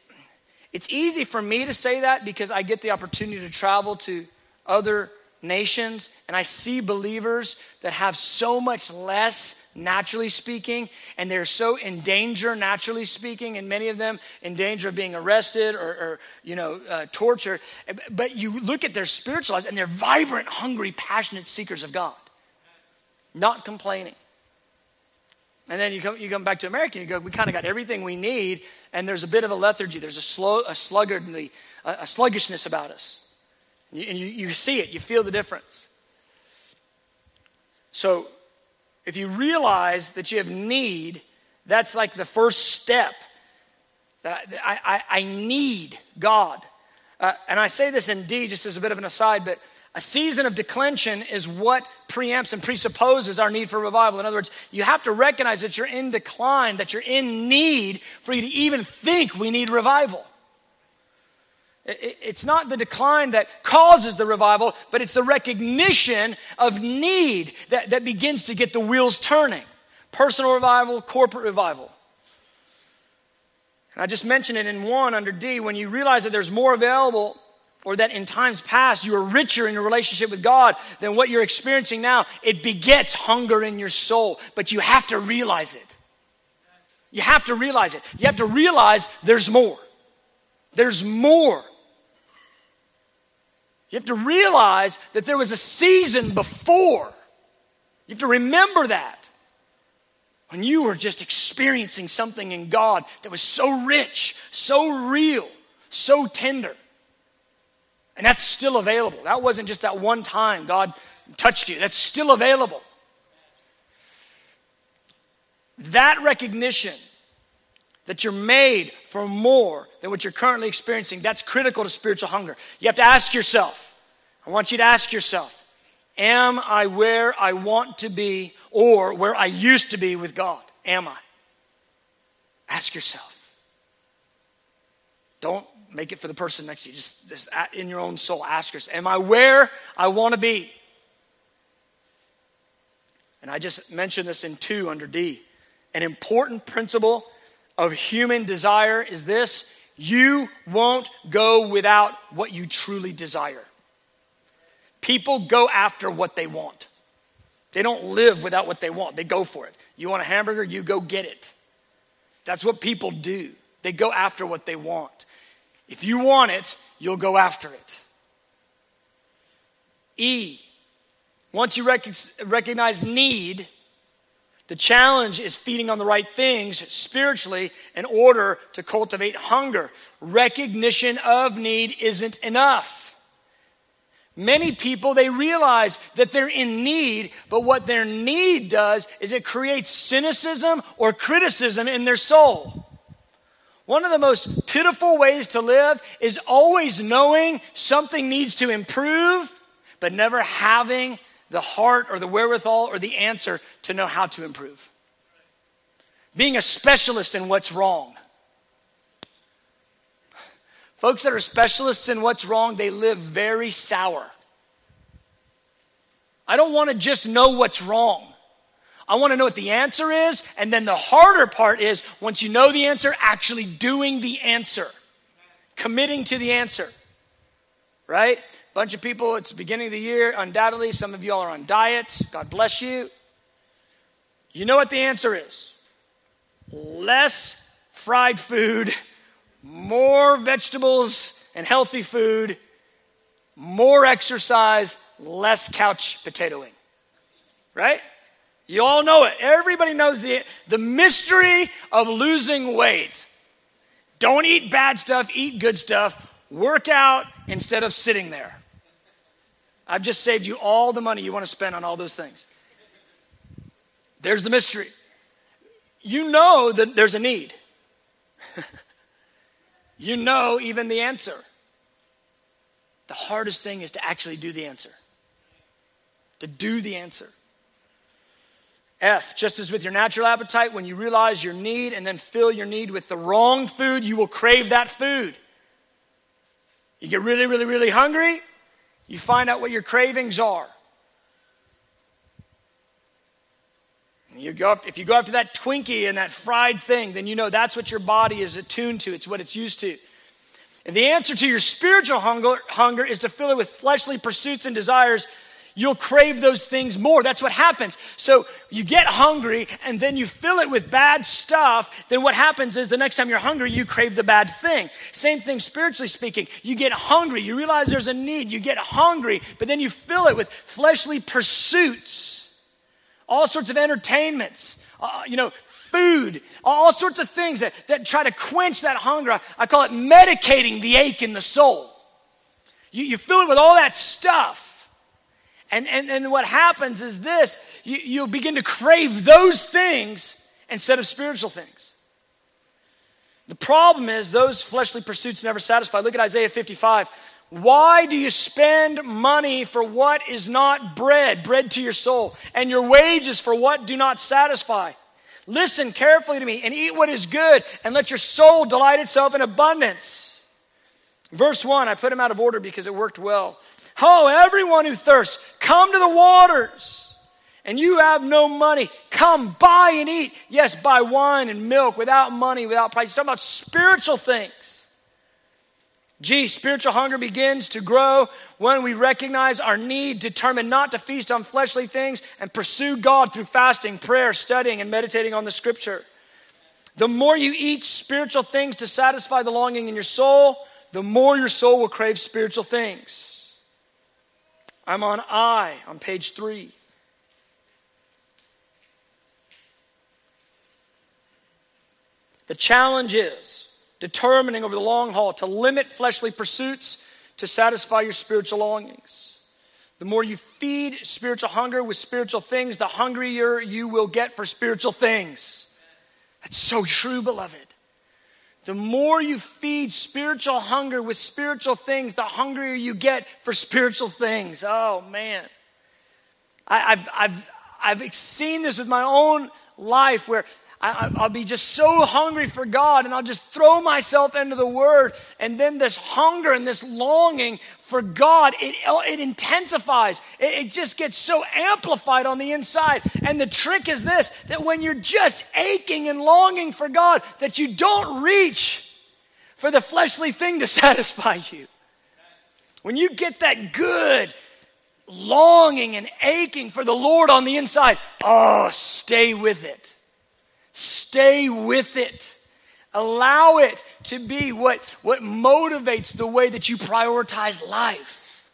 it's easy for me to say that because I get the opportunity to travel to other nations and I see believers that have so much less, naturally speaking, and they're so in danger, naturally speaking, and many of them in danger of being arrested or, or you know, uh, tortured. But you look at their spiritual lives and they're vibrant, hungry, passionate seekers of God, not complaining. And then you come, you come back to America and you go, we kind of got everything we need, and there's a bit of a lethargy. There's a, slow, a, sluggardly, a, sluggishness about us. And you, you see it, you feel the difference. So, if you realize that you have need, that's like the first step. That I, I, I need God. Uh, and I say this indeed just as a bit of an aside, but a season of declension is what preempts and presupposes our need for revival. In other words, you have to recognize that you're in decline, that you're in need for you to even think we need revival. It's not the decline that causes the revival, but it's the recognition of need that, that begins to get the wheels turning. Personal revival, corporate revival. I just mentioned it in one under D when you realize that there's more available or that in times past you were richer in your relationship with God than what you're experiencing now, it begets hunger in your soul. But you have to realize it. You have to realize it. You have to realize there's more. There's more. You have to realize that there was a season before. You have to remember that. When you were just experiencing something in God that was so rich, so real, so tender. And that's still available. That wasn't just that one time God touched you, that's still available. That recognition that you're made for more than what you're currently experiencing, that's critical to spiritual hunger. You have to ask yourself, I want you to ask yourself, am I where I want to be or where I used to be with God? Am I? Ask yourself. Don't make it for the person next to you. Just, just in your own soul, ask yourself, am I where I want to be? And I just mentioned this in two under D. An important principle of human desire is this you won't go without what you truly desire. People go after what they want. They don't live without what they want, they go for it. You want a hamburger, you go get it. That's what people do. They go after what they want. If you want it, you'll go after it. E, once you rec- recognize need, The challenge is feeding on the right things spiritually in order to cultivate hunger. Recognition of need isn't enough. Many people, they realize that they're in need, but what their need does is it creates cynicism or criticism in their soul. One of the most pitiful ways to live is always knowing something needs to improve, but never having the heart or the wherewithal or the answer to know how to improve. Being a specialist in what's wrong. Folks that are specialists in what's wrong, they live very sour. I don't want to just know what's wrong. I want to know what the answer is. And then the harder part is once you know the answer, actually doing the answer, committing to the answer. Right? Bunch of people, it's the beginning of the year, undoubtedly. Some of y'all are on diets. God bless you. You know what the answer is less fried food, more vegetables and healthy food, more exercise, less couch potatoing. Right? You all know it. Everybody knows the, the mystery of losing weight. Don't eat bad stuff, eat good stuff. Work out instead of sitting there. I've just saved you all the money you want to spend on all those things. There's the mystery. You know that there's a need. you know even the answer. The hardest thing is to actually do the answer, to do the answer. F, just as with your natural appetite, when you realize your need and then fill your need with the wrong food, you will crave that food. You get really, really, really hungry, you find out what your cravings are. You go if you go after that Twinkie and that fried thing, then you know that's what your body is attuned to. It's what it's used to. And the answer to your spiritual hunger, hunger is to fill it with fleshly pursuits and desires you'll crave those things more. That's what happens. So you get hungry and then you fill it with bad stuff. Then what happens is the next time you're hungry, you crave the bad thing. Same thing spiritually speaking. You get hungry. You realize there's a need. You get hungry, but then you fill it with fleshly pursuits, all sorts of entertainments, uh, you know, food, all sorts of things that, that try to quench that hunger. I call it medicating the ache in the soul. You, you fill it with all that stuff and, and, and what happens is this you, you begin to crave those things instead of spiritual things. The problem is those fleshly pursuits never satisfy. Look at Isaiah 55. Why do you spend money for what is not bread, bread to your soul, and your wages for what do not satisfy? Listen carefully to me and eat what is good, and let your soul delight itself in abundance. Verse 1, I put them out of order because it worked well. Oh, everyone who thirsts, come to the waters. And you have no money, come buy and eat. Yes, buy wine and milk without money, without price. He's talking about spiritual things. Gee, spiritual hunger begins to grow when we recognize our need, determine not to feast on fleshly things, and pursue God through fasting, prayer, studying, and meditating on the scripture. The more you eat spiritual things to satisfy the longing in your soul, the more your soul will crave spiritual things. I'm on I on page three. The challenge is determining over the long haul to limit fleshly pursuits to satisfy your spiritual longings. The more you feed spiritual hunger with spiritual things, the hungrier you will get for spiritual things. That's so true, beloved. The more you feed spiritual hunger with spiritual things, the hungrier you get for spiritual things. Oh, man. I, have I've, I've seen this with my own life where I, will be just so hungry for God and I'll just throw myself into the Word. And then this hunger and this longing for God, it, it intensifies. It, it just gets so amplified on the inside. And the trick is this that when you're just aching and longing for God, that you don't reach for the fleshly thing to satisfy you. When you get that good, longing and aching for the Lord on the inside, oh, stay with it. Stay with it. Allow it to be what, what motivates the way that you prioritize life.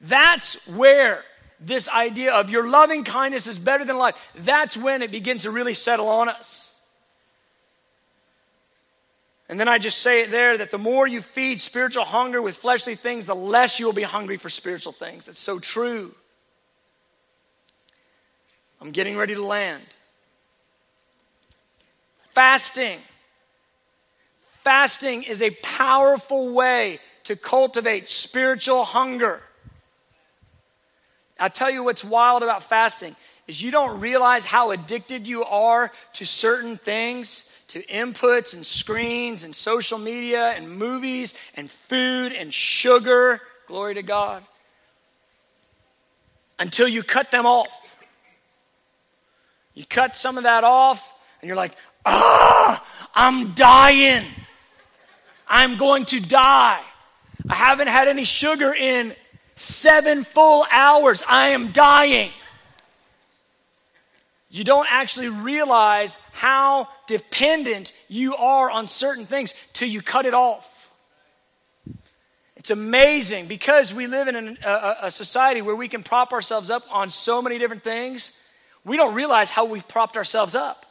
That's where this idea of your loving kindness is better than life, that's when it begins to really settle on us. And then I just say it there that the more you feed spiritual hunger with fleshly things, the less you will be hungry for spiritual things. That's so true. I'm getting ready to land. Fasting. Fasting is a powerful way to cultivate spiritual hunger. I'll tell you what's wild about fasting is you don't realize how addicted you are to certain things, to inputs and screens and social media and movies and food and sugar. Glory to God. Until you cut them off. You cut some of that off, and you're like, ah, I'm dying. I'm going to die. I haven't had any sugar in seven full hours. I am dying. You don't actually realize how dependent you are on certain things till you cut it off. It's amazing because we live in a, a, society where we can prop ourselves up on so many different things. We don't realize how we've propped ourselves up.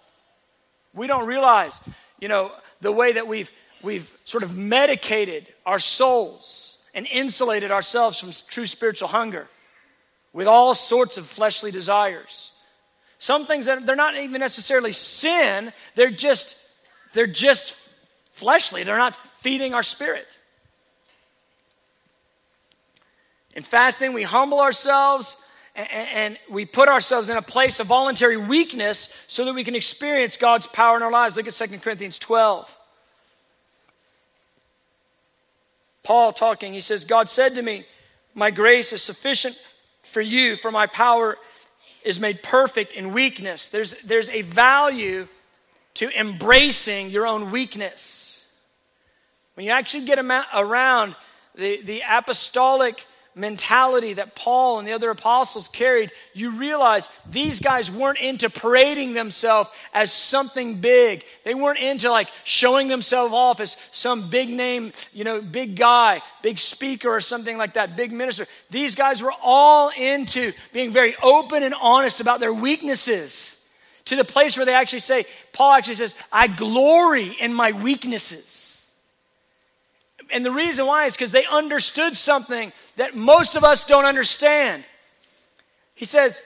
We don't realize, you know, the way that we've, we've sort of medicated our souls and insulated ourselves from true spiritual hunger with all sorts of fleshly desires. Some things that they're not even necessarily sin, they're just they're just fleshly. They're not feeding our spirit. In fasting, we humble ourselves and, we put ourselves in a place of voluntary weakness so that we can experience God's power in our lives. Look at 2 Corinthians 12. Paul talking, he says, God said to me, My grace is sufficient for you, for my power is made perfect in weakness. There's, there's a value to embracing your own weakness. When you actually get around the, the apostolic mentality that Paul and the other apostles carried, you realize these guys weren't into parading themselves as something big. They weren't into like showing themselves off as some big name, you know, big guy, big speaker or something like that, big minister. These guys were all into being very open and honest about their weaknesses to the place where they actually say, Paul actually says, I glory in my weaknesses. And the reason why is because they understood something that most of us don't understand. He says,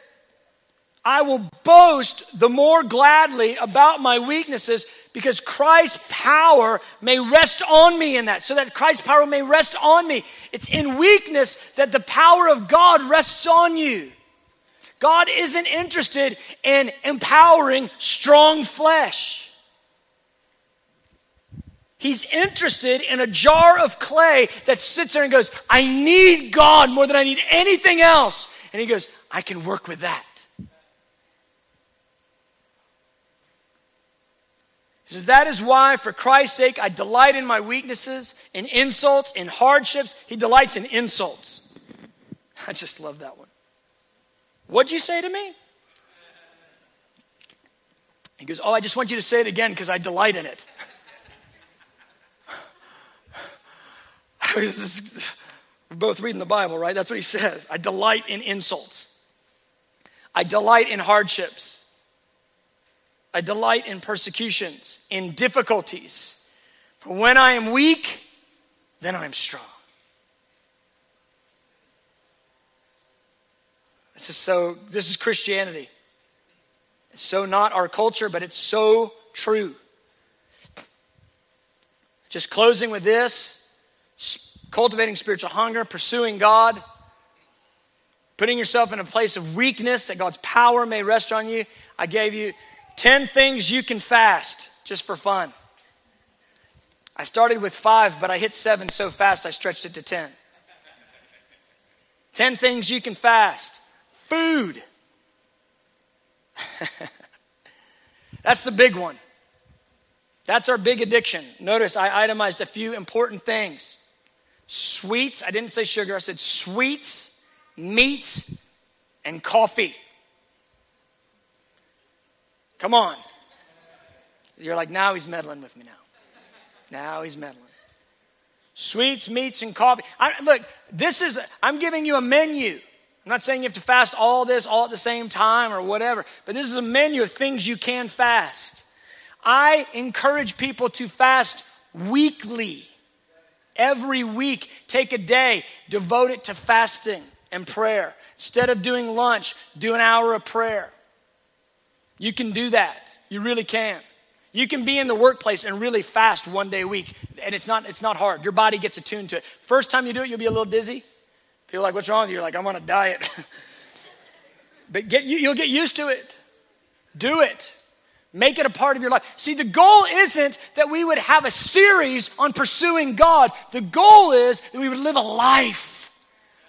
I will boast the more gladly about my weaknesses because Christ's power may rest on me in that, so that Christ's power may rest on me. It's in weakness that the power of God rests on you. God isn't interested in empowering strong flesh. He's interested in a jar of clay that sits there and goes, I need God more than I need anything else. And he goes, I can work with that. He says, That is why, for Christ's sake, I delight in my weaknesses, in insults, in hardships. He delights in insults. I just love that one. What'd you say to me? He goes, Oh, I just want you to say it again because I delight in it. We're both reading the Bible, right? That's what he says. I delight in insults. I delight in hardships. I delight in persecutions, in difficulties. For when I am weak, then I am strong. This is so, this is Christianity. It's so not our culture, but it's so true. Just closing with this cultivating spiritual hunger, pursuing God, putting yourself in a place of weakness that God's power may rest on you. I gave you 10 things you can fast just for fun. I started with five, but I hit seven so fast I stretched it to 10. 10 things you can fast. Food. That's the big one. That's our big addiction. Notice I itemized a few important things sweets. I didn't say sugar, I said sweets, meats, and coffee. Come on. You're like, now he's meddling with me now. Now he's meddling. Sweets, meats, and coffee. I, look, this is, I'm giving you a menu. I'm not saying you have to fast all this all at the same time or whatever, but this is a menu of things you can fast. I encourage people to fast weekly. Every week, take a day, devote it to fasting and prayer. Instead of doing lunch, do an hour of prayer. You can do that. You really can. You can be in the workplace and really fast one day a week, and it's not, it's not hard. Your body gets attuned to it. First time you do it, you'll be a little dizzy. People are like, what's wrong with you? You're like, I'm on a diet. but get, you'll get used to it. Do it. Make it a part of your life. See, the goal isn't that we would have a series on pursuing God. The goal is that we would live a life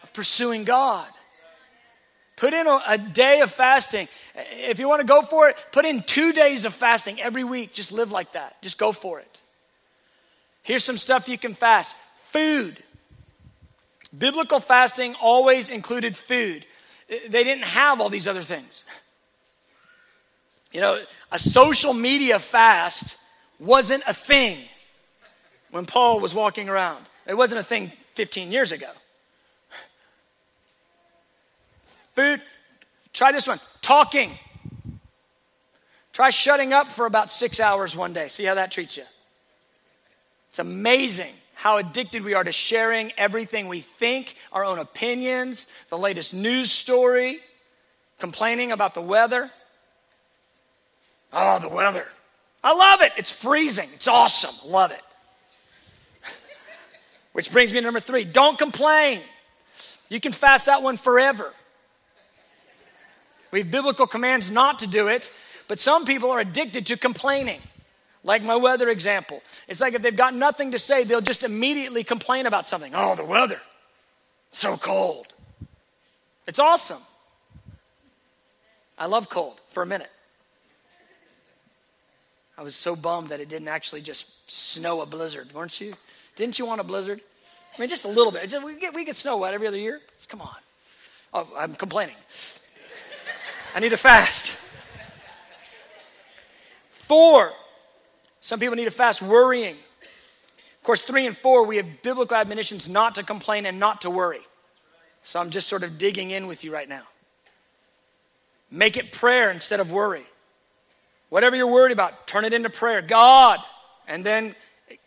of pursuing God. Put in a, a, day of fasting. If you want to go for it, put in two days of fasting every week. Just live like that. Just go for it. Here's some stuff you can fast food. Biblical fasting always included food, they didn't have all these other things. You know, a social media fast wasn't a thing when Paul was walking around. It wasn't a thing 15 years ago. Food, try this one talking. Try shutting up for about six hours one day. See how that treats you. It's amazing how addicted we are to sharing everything we think, our own opinions, the latest news story, complaining about the weather. Oh, the weather. I love it. It's freezing. It's awesome. Love it. Which brings me to number three don't complain. You can fast that one forever. We have biblical commands not to do it, but some people are addicted to complaining. Like my weather example. It's like if they've got nothing to say, they'll just immediately complain about something. Oh, the weather. So cold. It's awesome. I love cold for a minute. I was so bummed that it didn't actually just snow a blizzard, weren't you? Didn't you want a blizzard? I mean, just a little bit. Just, we, get, we get snow, what, every other year? Come on. Oh, I'm complaining. I need to fast. Four, some people need to fast worrying. Of course, three and four, we have biblical admonitions not to complain and not to worry. So I'm just sort of digging in with you right now. Make it prayer instead of worry. Whatever you're worried about, turn it into prayer. God, and then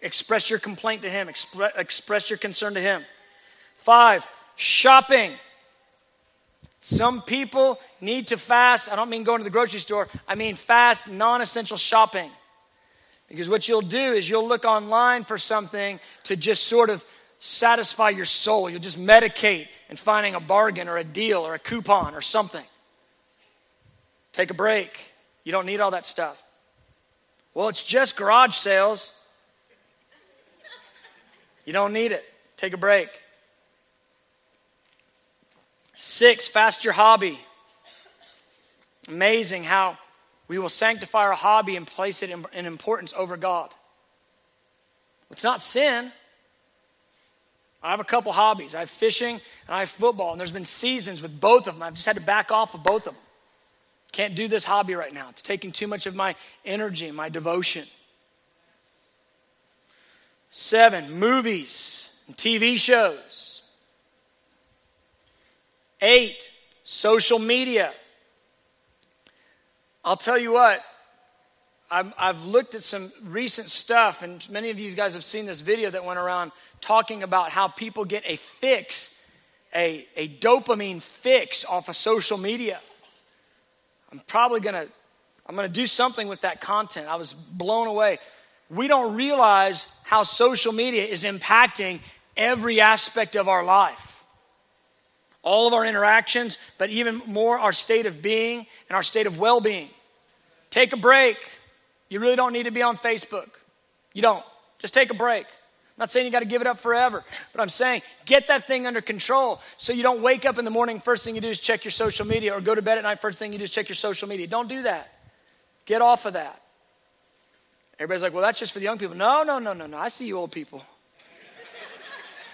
express your complaint to Him, express, express your concern to Him. Five, shopping. Some people need to fast. I don't mean going to the grocery store, I mean fast non essential shopping. Because what you'll do is you'll look online for something to just sort of satisfy your soul. You'll just medicate in finding a bargain or a deal or a coupon or something. Take a break. You don't need all that stuff. Well, it's just garage sales. You don't need it. Take a break. Six, fast your hobby. Amazing how we will sanctify our hobby and place it in, in importance over God. It's not sin. I have a couple hobbies. I have fishing and I have football, and there's been seasons with both of them. I've just had to back off of both of them. Can't do this hobby right now. It's taking too much of my energy, my devotion. Seven, movies and TV shows. Eight, social media. I'll tell you what, I've, I've, looked at some recent stuff, and many of you guys have seen this video that went around talking about how people get a fix, a, a dopamine fix off of social media. I'm probably gonna, I'm gonna do something with that content. I was blown away. We don't realize how social media is impacting every aspect of our life all of our interactions, but even more our state of being and our state of well being. Take a break. You really don't need to be on Facebook. You don't. Just take a break. I'm not saying you got to give it up forever, but I'm saying get that thing under control so you don't wake up in the morning, first thing you do is check your social media, or go to bed at night, first thing you do is check your social media. Don't do that. Get off of that. Everybody's like, well, that's just for the young people. No, no, no, no, no. I see you old people.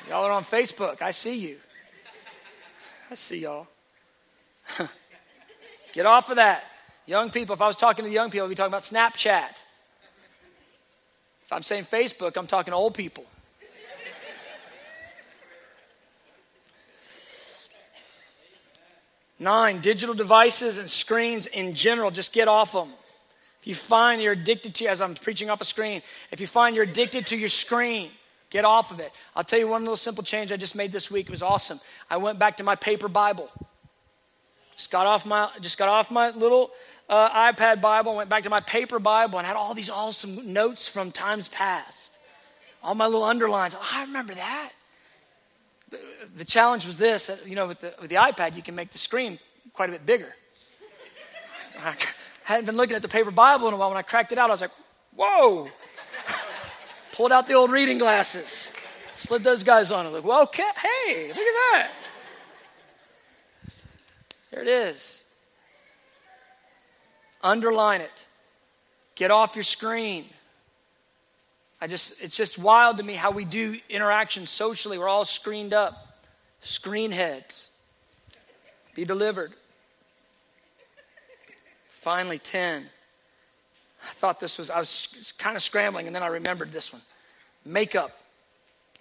Y'all are on Facebook. I see you. I see y'all. Get off of that. Young people, if I was talking to the young people, I'd be talking about Snapchat. If I'm saying Facebook, I'm talking to old people. Nine, digital devices and screens in general, just get off them. If you find you're addicted to, as I'm preaching off a screen, if you find you're addicted to your screen, get off of it. I'll tell you one little simple change I just made this week. It was awesome. I went back to my paper Bible. Just got off my, just got off my little uh, iPad Bible, went back to my paper Bible, and had all these awesome notes from times past. All my little underlines. Oh, I remember that the challenge was this you know, with the, with the iPad, you can make the screen quite a bit bigger. I hadn't been looking at the paper Bible in a while. When I cracked it out, I was like, whoa. Pulled out the old reading glasses, slid those guys on. and like, well, okay, hey, look at that. There it is. Underline it. Get off your screen. I just, it's just wild to me how we do interaction socially. We're all screened up, screen heads. Be delivered. Finally, 10. I thought this was, I was kind of scrambling, and then I remembered this one makeup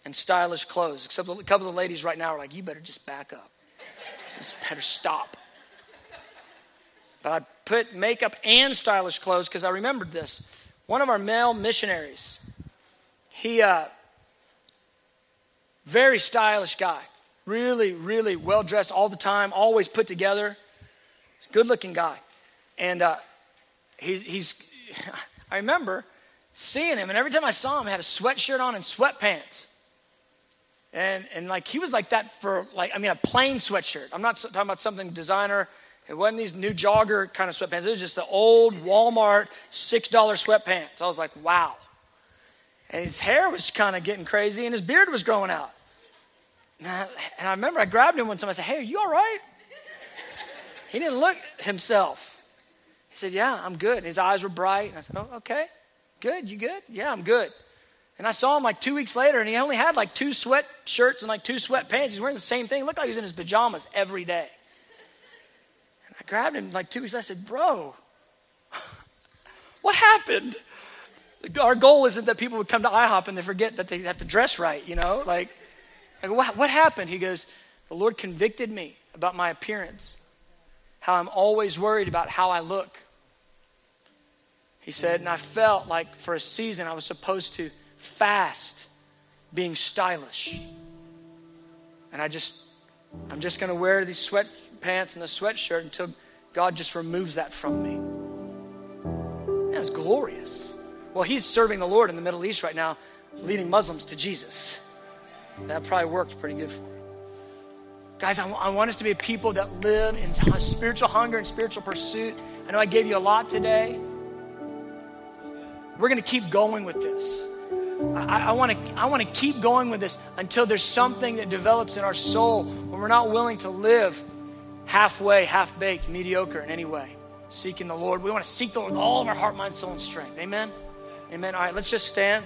and stylish clothes. Except a couple of the ladies right now are like, you better just back up. You better stop. But I put makeup and stylish clothes because I remembered this. One of our male missionaries, he, uh, very stylish guy, really, really well dressed all the time, always put together, good looking guy. And uh, he, he's, I remember seeing him, and every time I saw him, he had a sweatshirt on and sweatpants. And, and like he was like that for like I mean a plain sweatshirt. I'm not talking about something designer. It wasn't these new jogger kind of sweatpants. It was just the old Walmart six dollar sweatpants. I was like, wow. And his hair was kind of getting crazy and his beard was growing out. And I, and I remember I grabbed him one time. I said, Hey, are you all right? He didn't look himself. He said, Yeah, I'm good. And his eyes were bright. And I said, Oh, okay. Good. You good? Yeah, I'm good. And I saw him like two weeks later, and he only had like two sweat shirts and like two sweatpants. He's wearing the same thing. It looked like he was in his pajamas every day. I grabbed him like two weeks. I said, Bro, what happened? our goal isn't that people would come to IHOP and they forget that they have to dress right, you know? Like, like what, what happened? He goes, The Lord convicted me about my appearance, how I'm always worried about how I look. He said, and I felt like for a season I was supposed to fast being stylish. And I just, I'm just going to wear these sweatpants and the sweatshirt until God just removes that from me. That's glorious. Well, he's serving the Lord in the Middle East right now, leading Muslims to Jesus. That probably worked pretty good for him. Guys, I, w- I want us to be a people that live in spiritual hunger and spiritual pursuit. I know I gave you a lot today. We're going to keep going with this. I want to I want to keep going with this until there's something that develops in our soul when we're not willing to live halfway, half baked, mediocre in any way. Seeking the Lord. We want to seek the Lord with all of our heart, mind, soul, and strength. Amen. Amen. All right, let's just stand.